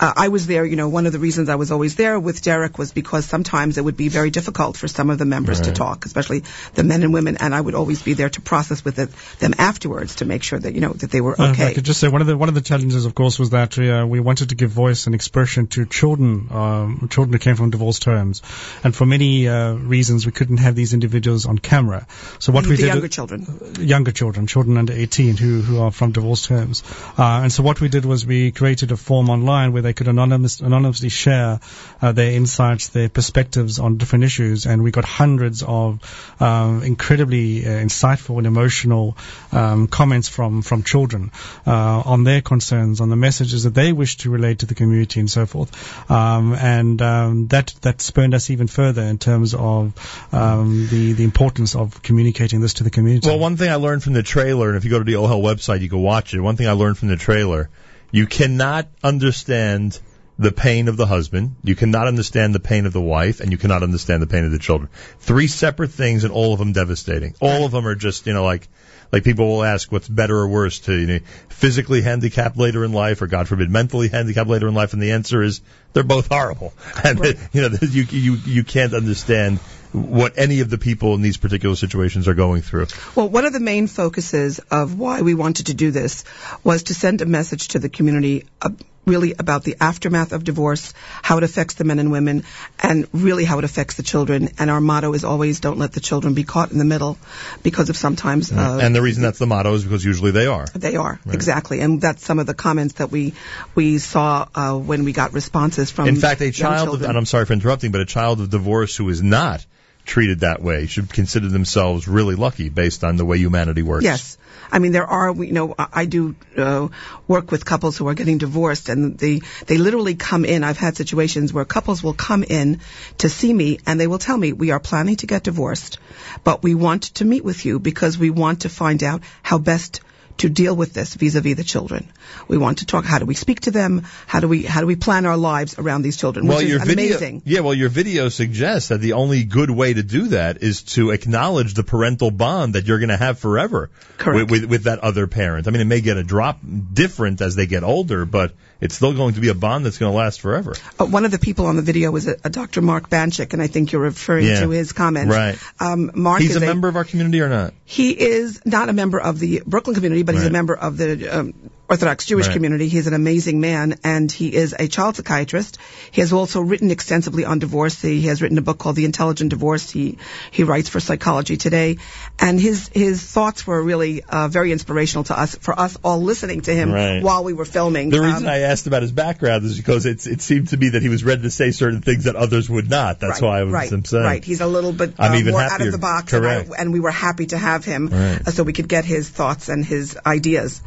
Speaker 23: Uh, I was there, you know, one of the reasons I was always there with Derek was because sometimes it would be very difficult for some of the members to talk, especially the men and women, and I would always be there to process with it, them afterwards to make sure that, you know, that they were
Speaker 24: Uh, if I could just say one of the one of the challenges, of course, was that uh, we wanted to give voice and expression to children, um, children who came from divorced homes, and for many uh, reasons we couldn't have these individuals on camera. So what we did,
Speaker 23: younger children.
Speaker 24: younger children, children under 18 who who are from divorced homes, uh, and so what we did was we created a form online where they could anonymous, anonymously share uh, their insights, their perspectives on different issues, and we got hundreds of um, incredibly uh, insightful and emotional um, comments from from children uh, on their concerns, on the messages that they wish to relate to the community, and so forth. Um, and um, that that spurned us even further in terms of um, the the importance of communicating this to the community.
Speaker 6: Well, one thing I learned from the trailer, and if you go to the OHEL website, you can watch it. One thing I learned from the trailer, you cannot understand the pain of the husband, you cannot understand the pain of the wife, and you cannot understand the pain of the children. Three separate things, and all of them devastating. All of them are just, you know, like, like people will ask what's better or worse to, you know, physically handicapped later in life, or God forbid, mentally handicapped later in life, and the answer is they're both horrible. And, you know, you, you, you can't understand what any of the people in these particular situations are going through.
Speaker 23: Well, one of the main focuses of why we wanted to do this was to send a message to the community uh, really about the aftermath of divorce, how it affects the men and women, and really how it affects the children. And our motto is always don't let the children be caught in the middle because of sometimes. Uh,
Speaker 6: and the reason that's the motto is because usually they are.
Speaker 23: they are exactly, and that's some of the comments that we we saw uh, when we got responses from.
Speaker 6: In fact, a child, of, and I'm sorry for interrupting, but a child of divorce who is not treated that way should consider themselves really lucky based on the way humanity works.
Speaker 23: Yes. I mean, there are, you know, I do uh, work with couples who are getting divorced, and they they literally come in. I've had situations where couples will come in to see me, and they will tell me we are planning to get divorced, but we want to meet with you because we want to find out how best to deal with this vis-a-vis the children. We want to talk. How do we speak to them? How do we how do we plan our lives around these children?
Speaker 6: Well,
Speaker 23: which
Speaker 6: your
Speaker 23: is
Speaker 6: video,
Speaker 23: amazing.
Speaker 6: yeah. Well, your video suggests that the only good way to do that is to acknowledge the parental bond that you're going to have forever With, with with that other parent. I mean, it may get a drop different as they get older, but it's still going to be a bond that's going to last forever.
Speaker 23: Uh, one of the people on the video was a, a Dr. Mark Banschick, and I think you're referring
Speaker 6: Yeah.
Speaker 23: to his comments.
Speaker 6: Right.
Speaker 23: Um, Mark
Speaker 6: He's
Speaker 23: is
Speaker 6: a member of our community or not?
Speaker 23: He is not a member of the Brooklyn community, but he's a member of the um, Orthodox Jewish
Speaker 6: Right.
Speaker 23: community. He's an amazing man, and he is a child psychiatrist. He has also written extensively on divorce. He has written a book called The Intelligent Divorce. He he writes for Psychology Today, and his his thoughts were really uh, very inspirational to us for us all listening to him
Speaker 6: Right.
Speaker 23: while we were filming.
Speaker 6: The reason
Speaker 23: Um,
Speaker 6: I asked about his background is because it's, it seemed to me that he was ready to say certain things that others would not. That's
Speaker 23: right,
Speaker 6: why I was
Speaker 23: right,
Speaker 6: saying.
Speaker 23: Right, he's a little bit uh,
Speaker 6: I'm even
Speaker 23: more out of the box, and, I, and we were happy to have him
Speaker 24: Right.
Speaker 23: uh, so we could get his thoughts and his ideas.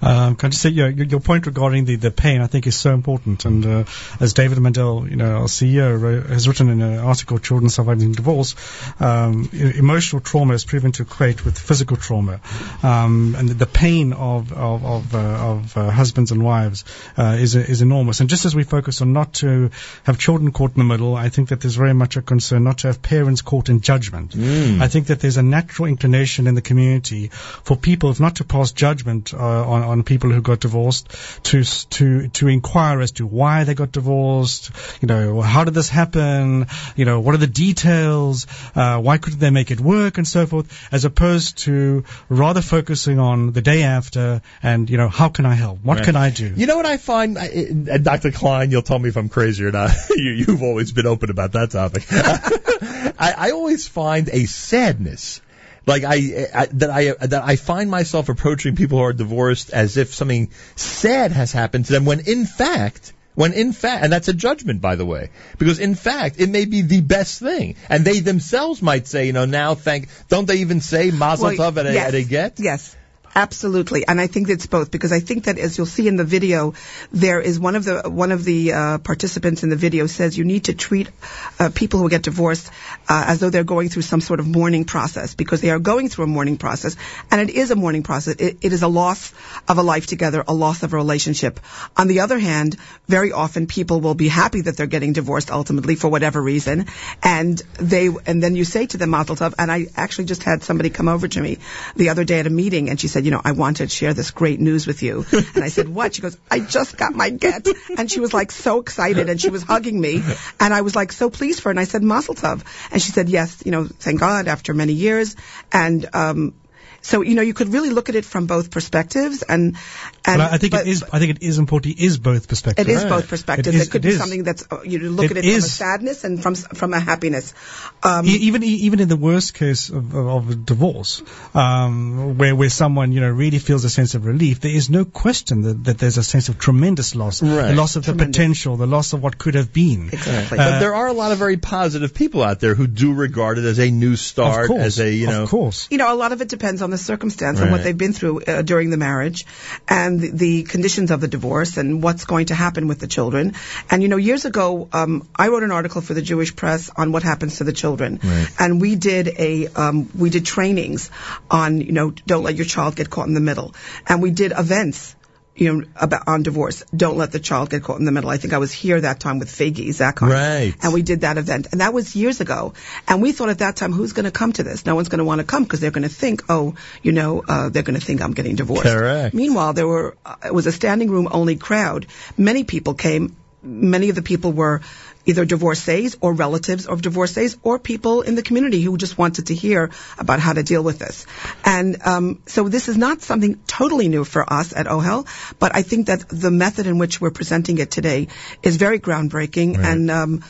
Speaker 24: Um, can I just say your, your your point regarding the, the pain I think is so important. And uh, as David Mandel you know our CEO has written in an article Children Surviving Divorce um, emotional trauma is proven to equate with physical trauma. Um, and the pain of of of, uh, of uh, husbands and wives uh, is is enormous. And just as we focus on not to have children caught in the middle I think that there's very much a concern not to have parents caught in judgment.
Speaker 6: Mm.
Speaker 24: I think that there's a natural inclination in the community for people, if not to pass judgment uh, on, on people who got divorced, to to to inquire as to why they got divorced. You know, how did this happen? You know, what are the details? Uh, why couldn't they make it work, and so forth, as opposed to rather focusing on the day after and you know, how can I help? What
Speaker 6: Right.
Speaker 24: can I do?
Speaker 6: You know what I find, I- and Dr. Klein, you'll tell me if I'm crazy or not. you, you've always been open about that topic. I, I always find a sadness. Like I, I that I that I find myself approaching people who are divorced as if something sad has happened to them when in fact when in fact and that's a judgment by the way because in fact it may be the best thing. And they themselves might say you know now thank don't they even say mazel
Speaker 23: Well,
Speaker 6: tov at
Speaker 23: yes,
Speaker 6: at a get?
Speaker 23: Yes. Absolutely, and I think it's both because I think that as you'll see in the video, there is one of the one of the uh, participants in the video says you need to treat uh, people who get divorced uh, as though they're going through some sort of mourning process because they are going through a mourning process, and it is a mourning process. It, it is a loss of a life together, a loss of a relationship. On the other hand, very often people will be happy that they're getting divorced ultimately for whatever reason, and they and then you say to them Mazel Tov. And I actually just had somebody come over to me the other day at a meeting, and she said, you know, I want to share this great news with you. And I said, what? She goes, I just got my get, and she was like so excited, and she was hugging me, and I was like so pleased for her, and I said Mazel Tov, and she said, yes, you know, thank God after many years, and um. So you know you could really look at it from both perspectives, and and
Speaker 24: but I I think
Speaker 23: but-
Speaker 24: it is. I think it is important. It is both perspectives.
Speaker 23: it is both perspectives.
Speaker 24: It,
Speaker 23: It,
Speaker 24: is,
Speaker 23: could
Speaker 24: it
Speaker 23: be
Speaker 24: is.
Speaker 23: something that's uh, you look
Speaker 24: It
Speaker 23: at it from a sadness and from s- from a happiness. Um,
Speaker 24: even even in the worst case of, of, of a divorce, um, where where someone you know really feels a sense of relief, there is no question that, that there's a sense of tremendous loss,
Speaker 6: Right.
Speaker 24: the loss of the potential, the loss of what could have been.
Speaker 23: Exactly.
Speaker 6: but there are a lot of very positive people out there who do regard it as a new start,
Speaker 24: course,
Speaker 6: as a you know,
Speaker 24: of course.
Speaker 23: you know, a lot of it depends on the circumstance and what they've been through uh, during the marriage and the, the conditions of the divorce and what's going to happen with the children. And, you know, years ago, um, I wrote an article for the Jewish press on what happens to the children.
Speaker 6: Right.
Speaker 23: And we did a, um, we did trainings on, you know, don't let your child get caught in the middle. And we did events you know, about on divorce. Don't let the child get caught in the middle. I think I was here that time with Faggy Zachar.
Speaker 6: Right.
Speaker 23: And we did that event. And that was years ago. And we thought at that time, who's going to come to this? No one's going to want to come because they're going to think, oh, you know, uh, they're going to think I'm getting divorced.
Speaker 6: Correct.
Speaker 23: Meanwhile, there were, uh, it was a standing room only crowd. Many people came. Many of the people were either divorcees or relatives of divorcees or people in the community who just wanted to hear about how to deal with this. And um, so this is not something totally new for us at OHEL, but I think that the method in which we're presenting it today is very groundbreaking and um,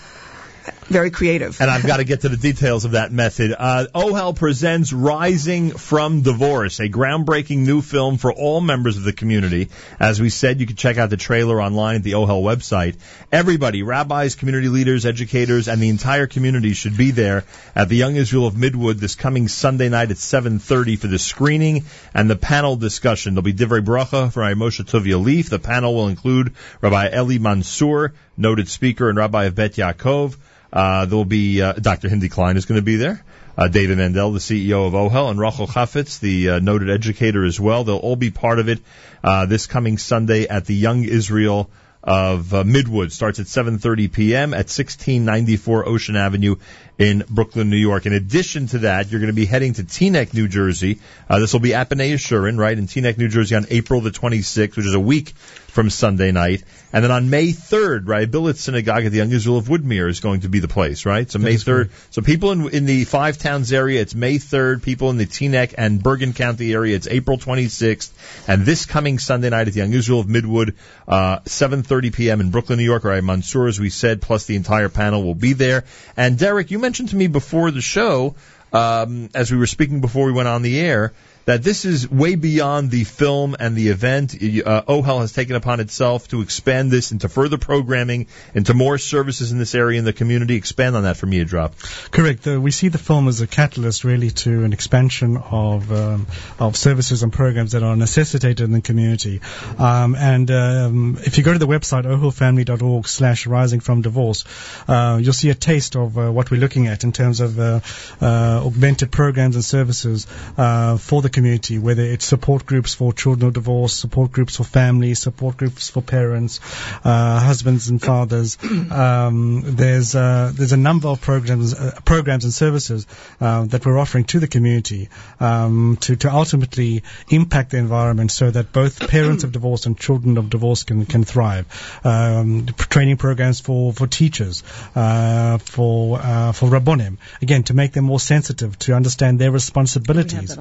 Speaker 23: very creative.
Speaker 6: And I've got to get to the details of that method. Uh, OHEL presents Rising from Divorce, a groundbreaking new film for all members of the community. As we said, you can check out the trailer online at the OHEL website. Everybody, rabbis, community leaders, educators, and the entire community should be there at the Young Israel of Midwood this coming Sunday night at 7.30 for the screening and the panel discussion. There'll be Divrei Bracha from Rabbi Moshe Tuvia Lieff. The panel will include Rabbi Eli Mansour, noted speaker and Rabbi of Bet Yaakov. Uh, there will be uh, Dr. Hindie Klein is going to be there. Uh, David Mandel, the CEO of OHEL, and Rachel Chaffetz, the uh, noted educator as well. They'll all be part of it uh, this coming Sunday at the Young Israel of uh, Midwood. Starts at 7:30 p.m. at 1694 Ocean Avenue in Brooklyn, New York. In addition to that, you're going to be heading to Teaneck, New Jersey. Uh, this will be at B'nai Yeshurun, right, in Teaneck, New Jersey on April the 26th, which is a week from Sunday night. And then on May 3rd, right, Billet Synagogue at the Young Israel of Woodmere is going to be the place, right? So May 3rd. So people in, in the Five Towns area, it's May 3rd. People in the Teaneck and Bergen County area, it's April 26th. And this coming Sunday night at the Young Israel of Midwood, uh, 7.30 p.m. in Brooklyn, New York, right, Mansour, as we said, plus the entire panel will be there. And Derek, you mentioned to me before the show, um, as we were speaking before we went on the air, that this is way beyond the film and the event. Uh, OHEL has taken upon itself to expand this into further programming, into more services in this area in the community. Expand on that for me, drop.
Speaker 24: Correct. We see the film as a catalyst, really, to an expansion of um, of services and programs that are necessitated in the community. Um, and um, if you go to the website ohelfamily.org slash rising from divorce, uh, you'll see a taste of uh, what we're looking at in terms of uh, uh, augmented programs and services uh, for the community, whether it's support groups for children of divorce, support groups for families, support groups for parents, uh, husbands and fathers. Um, there's uh, there's a number of programs uh, programs and services uh, that we're offering to the community um, to to ultimately impact the environment so that both parents of divorce and children of divorce can can thrive. Um, training programs for for teachers, uh, for uh, for rabbonim, again to make them more sensitive to understand their responsibilities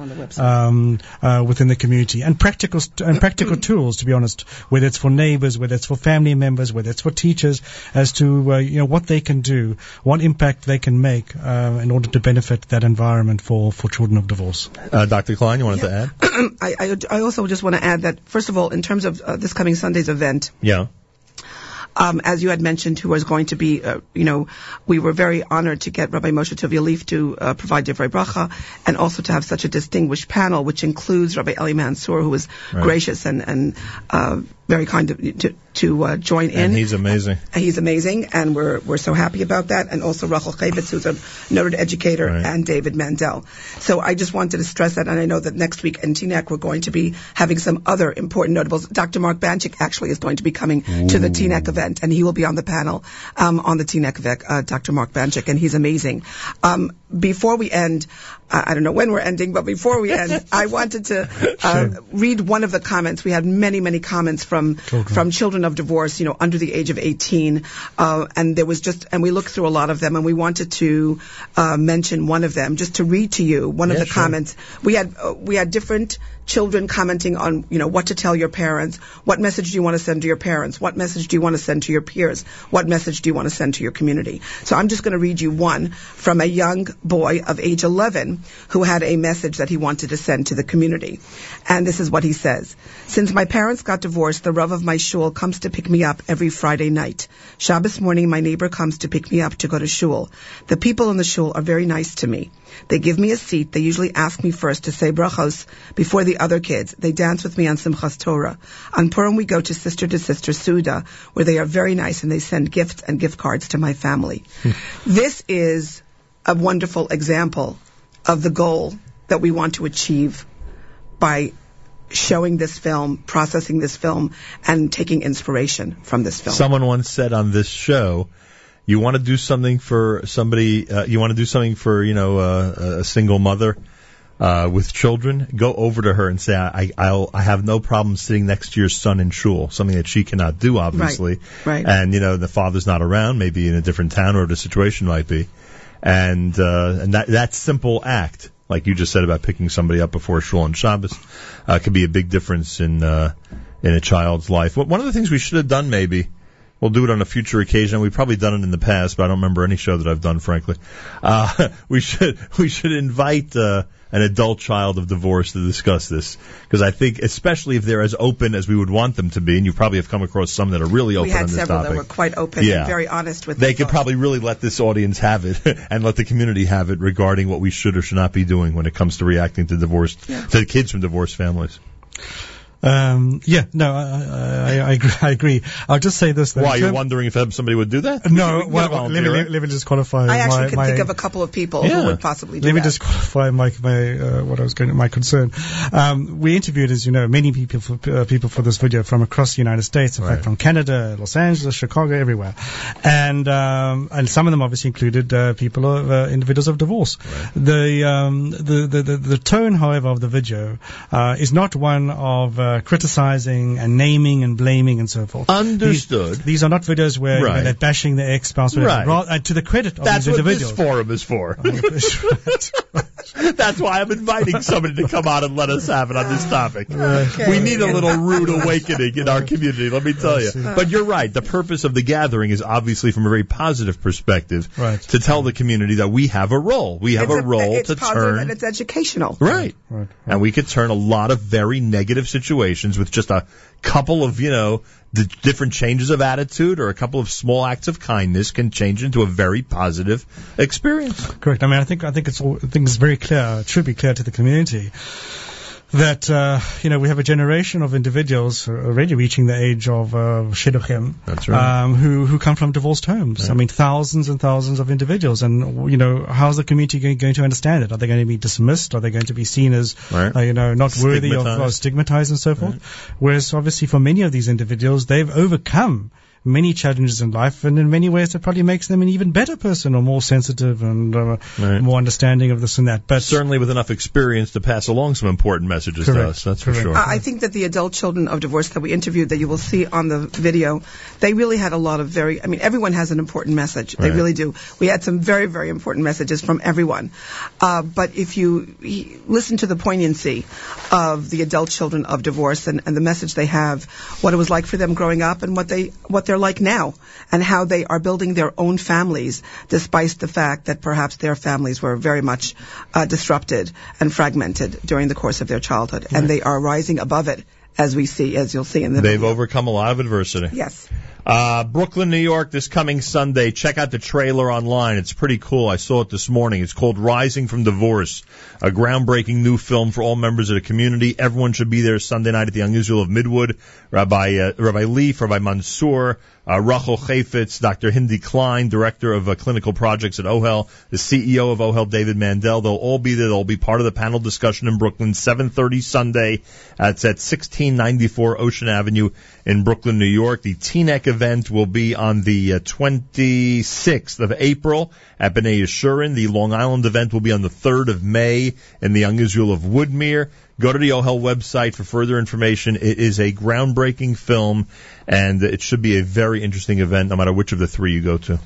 Speaker 24: um, uh, within the community and practical st- and practical tools. To be honest, whether it's for neighbors, whether it's for family members, whether it's for teachers, as to uh, you know what they can do, what impact they can make uh, in order to benefit that environment for for children of divorce.
Speaker 6: Uh, Dr. Klein, you wanted to add?
Speaker 23: I, I, I also just want to add that, first of all, in terms of uh, this coming Sunday's event,
Speaker 6: Yeah.
Speaker 23: Um, as you had mentioned, who was going to be, uh, you know, we were very honored to get Rabbi Moshe Tuvia Lieff to uh, provide Divrei Bracha, and also to have such a distinguished panel, which includes Rabbi Eli Mansour, who was
Speaker 6: Right.
Speaker 23: gracious and, and uh, very kind of, to, to uh, join in.
Speaker 6: And he's amazing.
Speaker 23: He's amazing, and we're we're so happy about that. And also Rachel Chavitz, who's a noted educator, and David Mandel. So I just wanted to stress that, and I know that next week in Teaneck we're going to be having some other important notables. Dr. Mark Banschick actually is going to be coming to the Teaneck event, and he will be on the panel um, on the Teaneck event. Uh, Dr. Mark Banschick, and he's amazing. Um, before we end, I don't know when we're ending, but before we end, I wanted to uh, read one of the comments. We had many, many comments from from children of divorce, you know, under the age of 18, uh, and there was just, and we looked through a lot of them, and we wanted to uh, mention one of them, just to read to you one of the
Speaker 25: sure.
Speaker 23: comments. We had uh, we had different children commenting on, you know, what to tell your parents, what message do you want to send to your parents, what message do you want to send to your peers, what message do you want to send to your community. So I'm just going to read you one from a young boy of age 11 who had a message that he wanted to send to the community. And this is what he says. Since my parents got divorced, the Rav of my shul comes to pick me up every Friday night. Shabbos morning, my neighbor comes to pick me up to go to shul. The people in the shul are very nice to me. They give me a seat. They usually ask me first to say brachos before the other kids. They dance with me on Simchas Torah. On Purim, we go to sister to sister Suda, where they are very nice and they send gifts and gift cards to my family. Hmm. this is a wonderful example of the goal that we want to achieve by showing this film, processing this film, and taking inspiration from this film.
Speaker 6: Someone once said on this show, you want to do something for somebody, uh, you want to do something for, you know, uh, a single mother, uh, with children, go over to her and say, I, I'll, I have no problem sitting next to your son in shul, something that she cannot do, obviously.
Speaker 23: right. right.
Speaker 6: And, you know, the father's not around, maybe in a different town or the situation might be. And, uh, and that, that simple act, like you just said about picking somebody up before shul on Shabbos, uh, could be a big difference in, uh, in a child's life. One of the things we should have done maybe, We'll do it on a future occasion. We've probably done it in the past, but I don't remember any show that I've done, frankly. Uh, we should we should invite uh, an adult child of divorce to discuss this because I think, especially if they're as open as we would want them to be, and you probably have come across some that are really open
Speaker 23: we had
Speaker 6: on this
Speaker 23: several
Speaker 6: topic.
Speaker 23: that were quite open
Speaker 6: Yeah.
Speaker 23: and very honest with
Speaker 6: they could
Speaker 23: thoughts.
Speaker 6: probably really let this audience have it and let the community have it regarding what we should or should not be doing when it comes to reacting to divorced to kids from divorced families.
Speaker 24: Um, yeah, no, I, I, I, agree, I agree. I'll just say this. that
Speaker 6: Why
Speaker 24: in
Speaker 6: you're
Speaker 24: term-
Speaker 6: wondering if somebody would do that?
Speaker 24: No,
Speaker 6: We can get
Speaker 24: well, let me,
Speaker 6: volunteer,
Speaker 24: let, let me just qualify
Speaker 23: I actually
Speaker 24: my,
Speaker 23: can
Speaker 24: my
Speaker 23: think of a couple of people
Speaker 6: Yeah.
Speaker 23: who would possibly do
Speaker 24: let me
Speaker 23: that.
Speaker 24: just qualify my my uh, what I was going to, my concern. Um, we interviewed, as you know, many people for, uh, people for this video from across the United States. In fact, from Canada, Los Angeles, Chicago, everywhere, and um, and some of them obviously included uh, people of uh, individuals of divorce. The, um, the the the the tone, however, of the video uh, is not one of uh, criticizing and naming and blaming and so forth.
Speaker 6: Understood.
Speaker 24: These, these are not videos where you know, they're bashing their ex-spouse. whatever.
Speaker 6: Right.
Speaker 24: Uh, to the credit of
Speaker 6: That's
Speaker 24: these
Speaker 6: what this
Speaker 24: individuals.
Speaker 6: forum is for. That's why I'm inviting somebody to come out and let us have it on this topic. We need a little rude awakening in our community, let me tell you. But you're right. The purpose of the gathering is obviously from a very positive perspective
Speaker 24: Right.
Speaker 6: to tell the community that we have a role. We have
Speaker 23: it's
Speaker 6: a role
Speaker 23: it's
Speaker 6: to
Speaker 23: positive
Speaker 6: turn
Speaker 23: and it's educational.
Speaker 6: Right. Right. And we could turn a lot of very negative situations with just a couple of, you know, the different changes of attitude or a couple of small acts of kindness can change into a very positive experience.
Speaker 24: Correct. I mean, I think I think it's all, I think it's very clear. It should be clear to the community that uh, you know we have a generation of individuals already reaching the age of uh, shidduchim.
Speaker 6: That's right.
Speaker 24: Um, who who come from divorced homes. I mean, thousands and thousands of individuals, and you know, how's the community going, going to understand it? Are they going to be dismissed? Are they going to be seen as
Speaker 6: Right.
Speaker 24: uh, you know not worthy of
Speaker 6: Stigmatized.
Speaker 24: uh, stigmatized and so forth? Whereas obviously for many of these individuals, they've overcome many challenges in life, and in many ways, it probably makes them an even better person, or more sensitive and uh,
Speaker 6: Right.
Speaker 24: more understanding of this and that. But
Speaker 6: Certainly with enough experience to pass along some important messages to us, that's for sure.
Speaker 23: I I think that the adult children of divorce that we interviewed, that you will see on the video, they really had a lot of very, I mean, everyone has an important message. They
Speaker 6: Right.
Speaker 23: really do. We had some very, very important messages from everyone. Uh, but if you he- listen to the poignancy of the adult children of divorce and, and the message they have, what it was like for them growing up and what they, what they're like now, and how they are building their own families, despite the fact that perhaps their families were very much uh, disrupted and fragmented during the course of their childhood, and they are rising above it, as we see, as you'll see in the
Speaker 6: They've overcome a lot of adversity.
Speaker 23: Yes.
Speaker 6: Uh, Brooklyn, New York, this coming Sunday. Check out the trailer online. It's pretty cool. I saw it this morning. It's called Rising from Divorce, a groundbreaking new film for all members of the community. Everyone should be there Sunday night at the Young Israel of Midwood. Rabbi uh, Rabbi Lieff, Rabbi Mansour, uh, Rachel Chafetz, Dr. Hindie Klein, Director of uh, Clinical Projects at OHEL, the CEO of OHEL, David Mandel. They'll all be there. They'll be part of the panel discussion in Brooklyn, 7.30 Sunday. It's at 1694 Ocean Avenue in Brooklyn, New York. The Teaneck event will be on the uh, 26th of April at B'nai Yeshurun. The Long Island event will be on the 3rd of May in the Young Israel of Woodmere. Go to the OHEL website for further information. It is a groundbreaking film, and it should be a very interesting event, no matter which of the three you go to.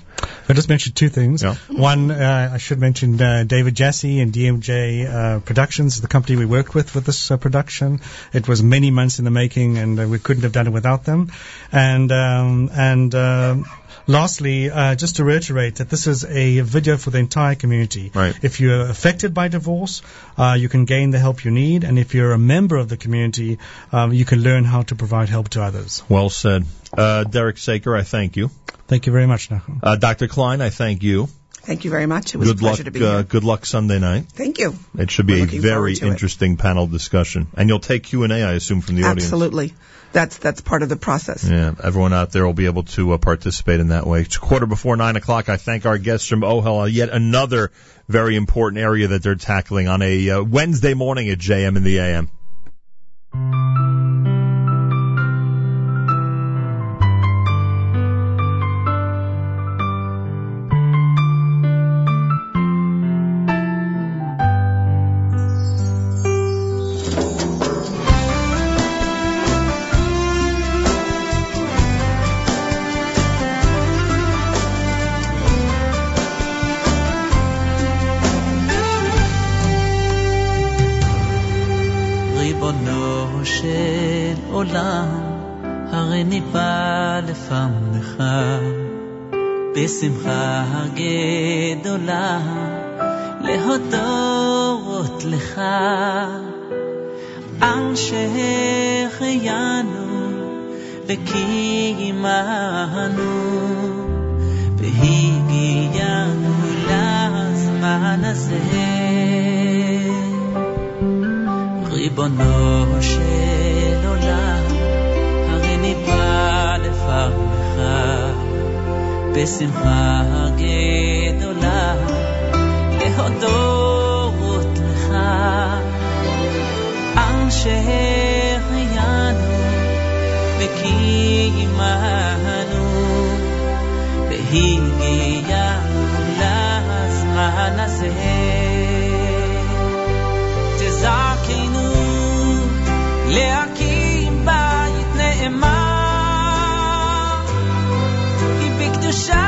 Speaker 24: I just mentioned two things. One, uh, I should mention uh, David Jassy and DMJ uh, Productions, the company we worked with for this uh, production. It was many months in the making, and uh, we couldn't have done it without them. And um, and um, lastly, uh, just to reiterate that this is a video for the entire community.
Speaker 6: Right.
Speaker 24: If you're affected by divorce, uh, you can gain the help you need, and if you're a member of the community, um, you can learn how to provide help to others.
Speaker 6: Well said. Uh, Derek Saker, I thank you.
Speaker 24: Thank you very much, Nachum.
Speaker 6: Uh, Dr. Klein, I thank you.
Speaker 23: Thank you very much. It was
Speaker 6: good
Speaker 23: a pleasure
Speaker 6: luck.
Speaker 23: to be
Speaker 6: Uh,
Speaker 23: here.
Speaker 6: good luck Sunday night.
Speaker 23: Thank you.
Speaker 6: It should be
Speaker 23: We're
Speaker 6: a very
Speaker 23: to it.
Speaker 6: interesting panel discussion, and you'll take Q and A, I assume, from the audience.
Speaker 23: Absolutely. That's that's part of the process.
Speaker 6: Yeah, everyone out there will be able to uh, participate in that way. It's quarter before nine o'clock. I thank our guests from OHEL, yet another very important area that they're tackling on a uh, Wednesday morning at JM in the AM.
Speaker 5: ריבונו של עולם, הרי ניבא לפניך. בשמחה גדולה להודות לך. על שהחיינו וקיימנו והגיענו לזמן הזה ריבונו של עולם, הרי ניבא לפניך. בשמחה גדולה להודות לך. על שהחיינו וקיימנו והגיענו להקים בית נאמן, כי בקדושה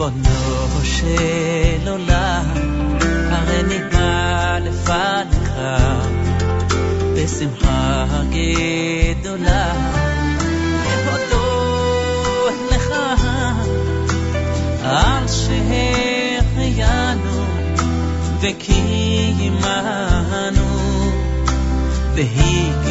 Speaker 5: ריבונו של עולם, הרי ניבא לפניך. בשמחה גדולה. להודות לך? על שהחיינו וקיימנו והגיענו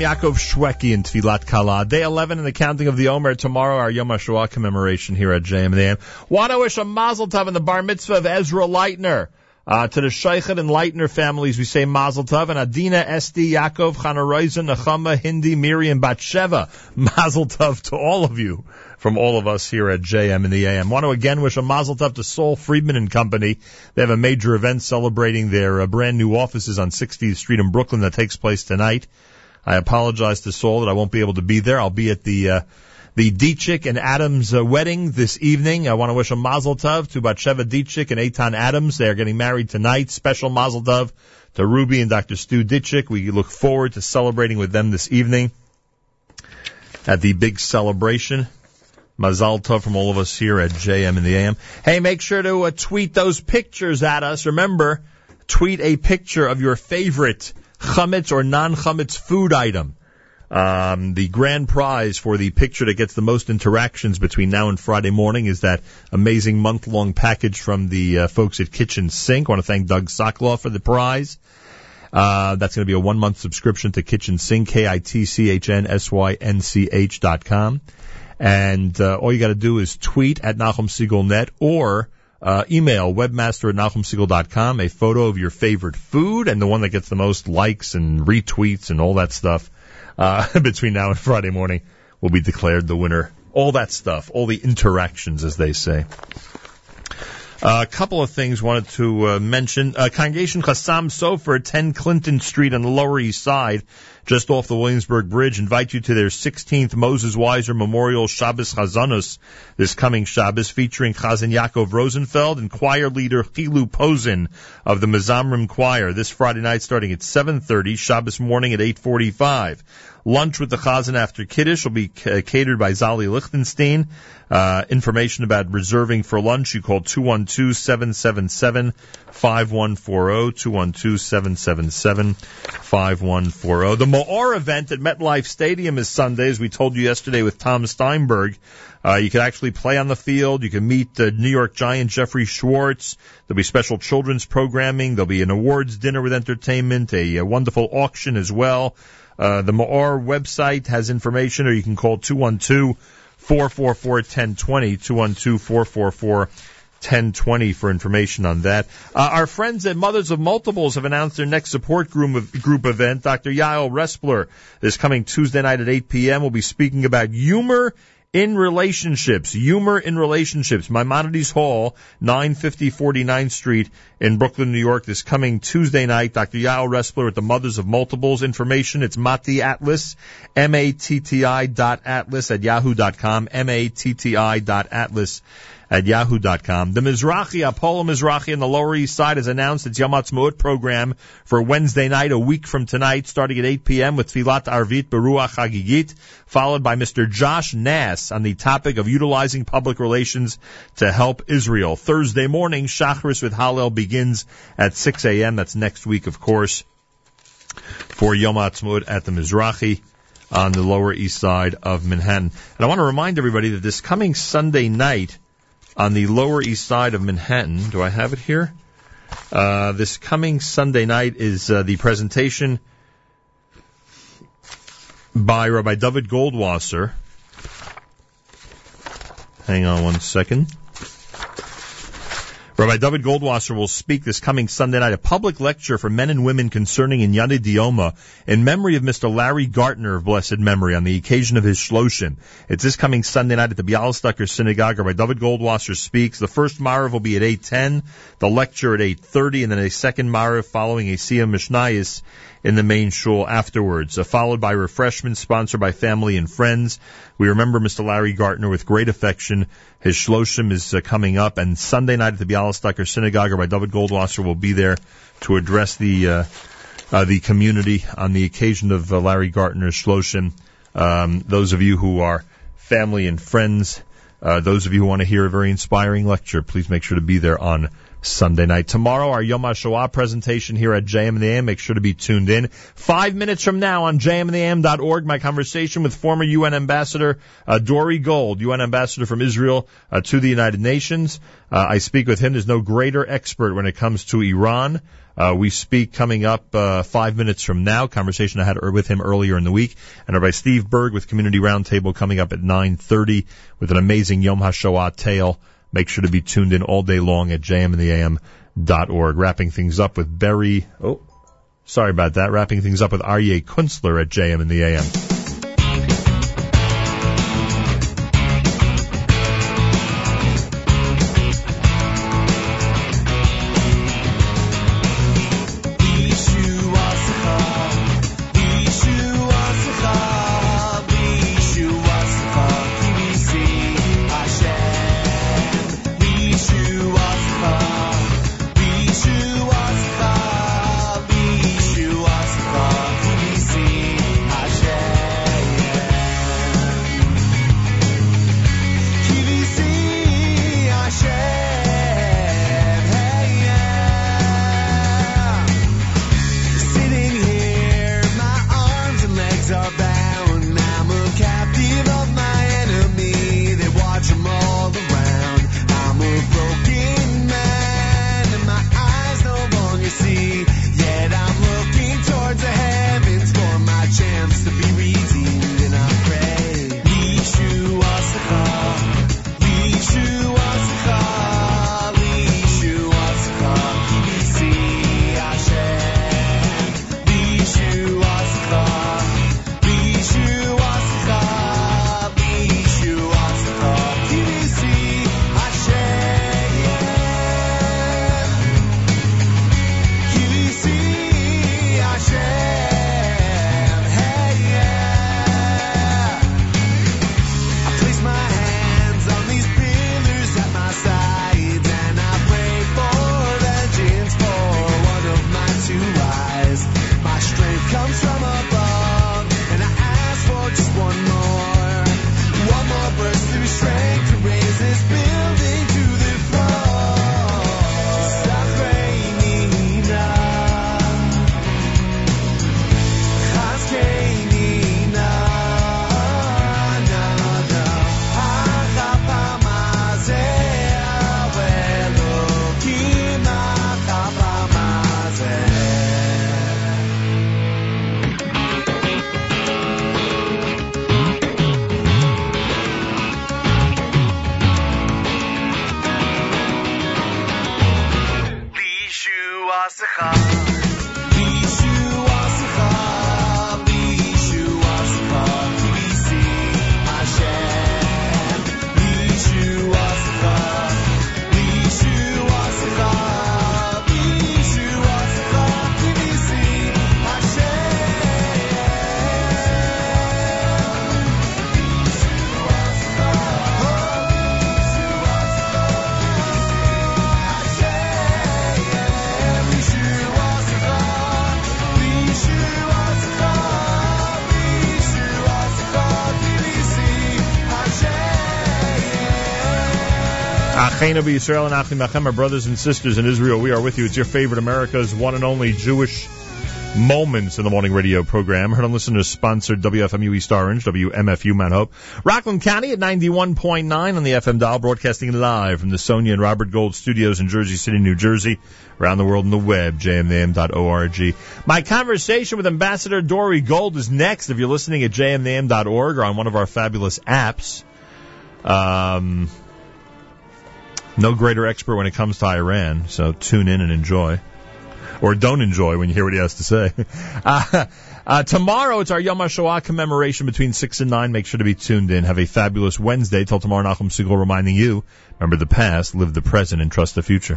Speaker 6: Yaakov Shwekey and Tfilat Kala. Day 11 in the counting of the Omer. Tomorrow, our Yom HaShoah commemoration here at JM in the AM. Want to wish a mazel tov in the bar mitzvah of Ezra Leitner. Uh, to the Sheikhet and Leitner families, we say mazel tov. And Adina, Esti, Yaakov, Chana Roizen, Nechama, Hindi, Miriam, Batsheva. Mazel tov to all of you from all of us here at JM in the AM. Want to again wish a mazel tov to Saul Friedman and Company. They have a major event celebrating their uh, brand new offices on 60th Street in Brooklyn that takes place tonight. I apologize to Saul that I won't be able to be there. I'll be at the uh, the Dichik and Adams uh, wedding this evening. I want to wish a mazel tov to Batsheva Dichik and Eitan Adams. They are getting married tonight. Special mazel tov to Ruby and Dr. Stu Dichik. We look forward to celebrating with them this evening at the big celebration. Mazal tov from all of us here at JM in the AM. Hey, make sure to uh, tweet those pictures at us. Remember, tweet a picture of your favorite chametz or non-chametz food item. Um, the grand prize for the picture that gets the most interactions between now and Friday morning is that amazing month-long package from the uh, folks at Kitchen Sink. I want to thank Doug Sokoloff for the prize. Uh, that's going to be a one-month subscription to Kitchen Sink, K-I-T-C-H-N-S-Y-N-C-H dot com. And uh, all you got to do is tweet at Nachum Segal Net or uh, email webmaster at nachumsegal.com a photo of your favorite food and the one that gets the most likes and retweets and all that stuff uh, between now and Friday morning will be declared the winner. All that stuff, all the interactions, as they say. Uh, a couple of things wanted to uh, mention. Uh, Congregation Chassam Sofer, 10 Clinton Street on the Lower East Side, just off the Williamsburg Bridge, invite you to their 16th Moses Weiser Memorial Shabbos Chazanus this coming Shabbos, featuring Chazan Yaakov Rosenfeld and choir leader Chilu Posen of the Mizamrim Choir. This Friday night starting at 7.30, Shabbos morning at 8.45. Lunch with the Chazan after Kiddush will be c- catered by Zali Lichtenstein. Uh, information about reserving for lunch, you call 212-777-5140, 212-777-5140. The Ma'or event at MetLife Stadium is Sunday, as we told you yesterday with Tom Steinberg. Uh, you can actually play on the field. You can meet the New York Giant Jeffrey Schwartz. There'll be special children's programming. There'll be an awards dinner with entertainment, a, a wonderful auction as well. Uh, the Ma'or website has information, or you can call 212 444 1020, 212 444 1020 for information on that. Uh, our friends at Mothers of Multiples have announced their next support group, group event. Dr. Yael Respler is coming Tuesday night at 8 p.m. We'll be speaking about humor in relationships, humor in relationships. Maimonides Hall, 950 49th Street in Brooklyn, New York, this coming Tuesday night. Dr. Yael Respler at the Mothers of Multiples. Information, it's Mati Atlas, M-A-T-T-I dot atlas at yahoo dot com, M-A-T-T-I dot atlas at yahoo.com. The Mizrahi, Apollo Mizrahi on the Lower East Side has announced its Yom Ha'atzmaut program for Wednesday night, a week from tonight, starting at 8 p.m. with Tfilat Arvit Beruach Hagigit, followed by Mr. Josh Nass on the topic of utilizing public relations to help Israel. Thursday morning, Shachris with Hallel begins at 6 a.m. That's next week, of course, for Yom Ha'atzmaut at the Mizrahi on the Lower East Side of Manhattan. And I want to remind everybody that this coming Sunday night, on the Lower East Side of Manhattan. Do I have it here? Uh, this coming Sunday night is uh, the presentation by Rabbi Dovid Goldwasser. Hang on one second. Rabbi Dovid Goldwasser will speak this coming Sunday night, a public lecture for men and women concerning Inyana Dioma in memory of Mr. Larry Gartner of blessed memory on the occasion of his Shloshim. It's this coming Sunday night at the Bialystoker Synagogue. Rabbi Dovid Goldwasser speaks. The first Marav will be at 8.10, the lecture at 8.30, and then a second Marav following a Siyam Mishnayis in the main shul afterwards, uh, followed by refreshments sponsored by family and friends. We remember Mr. Larry Gartner with great affection. His Shloshim is uh, coming up, and Sunday night at the Bialystoker Synagogue, by Dovid Goldwasser will be there to address the uh, uh, the community on the occasion of uh, Larry Gartner's Shloshim. Um, those of you who are family and friends, uh, those of you who want to hear a very inspiring lecture, please make sure to be there on
Speaker 7: Sunday night. Tomorrow, our Yom HaShoah presentation here at JM in the AM. Make sure to be tuned in. Five minutes from now on jmintheam.org, my conversation with former UN Ambassador uh, Dore Gold, UN Ambassador from Israel uh, to the United Nations. Uh, I speak with him. There's no greater expert when it comes to Iran. Uh, we speak coming up uh, five minutes from now. Conversation I had with him earlier in the week, and Rabbi Steve Berg with Community Roundtable coming up at 9:30 with an amazing Yom HaShoah tale. Make sure to be tuned in all day long at jmintheam.org. Wrapping things up with Barry. Oh, sorry about that. Wrapping things up with Aryeh Kunstler at JM in the AM. Achenu B'Yisrael and Achim Achem, our brothers and sisters in Israel. We are with you. It's your favorite America's one and only Jewish Moments in the Morning Radio program. Heard on listeners sponsored WFMU East Orange, WMFU Mount Hope. Rockland County at 91.9 on the FM dial, broadcasting live from the Sonia and Robert Gold studios in Jersey City, New Jersey. Around the world on the web, jmnam.org. My conversation with Ambassador Dore Gold is next if you're listening at jmnam.org or on one of our fabulous apps. Um, no greater expert when it comes to Iran, so tune in and enjoy. Or don't enjoy when you hear what he has to say. Uh, uh, tomorrow it's our Yom HaShoah commemoration between 6 and 9. Make sure to be tuned in. Have a fabulous Wednesday. Till tomorrow, Nachum Segal reminding you, remember the past, live the present, and trust the future.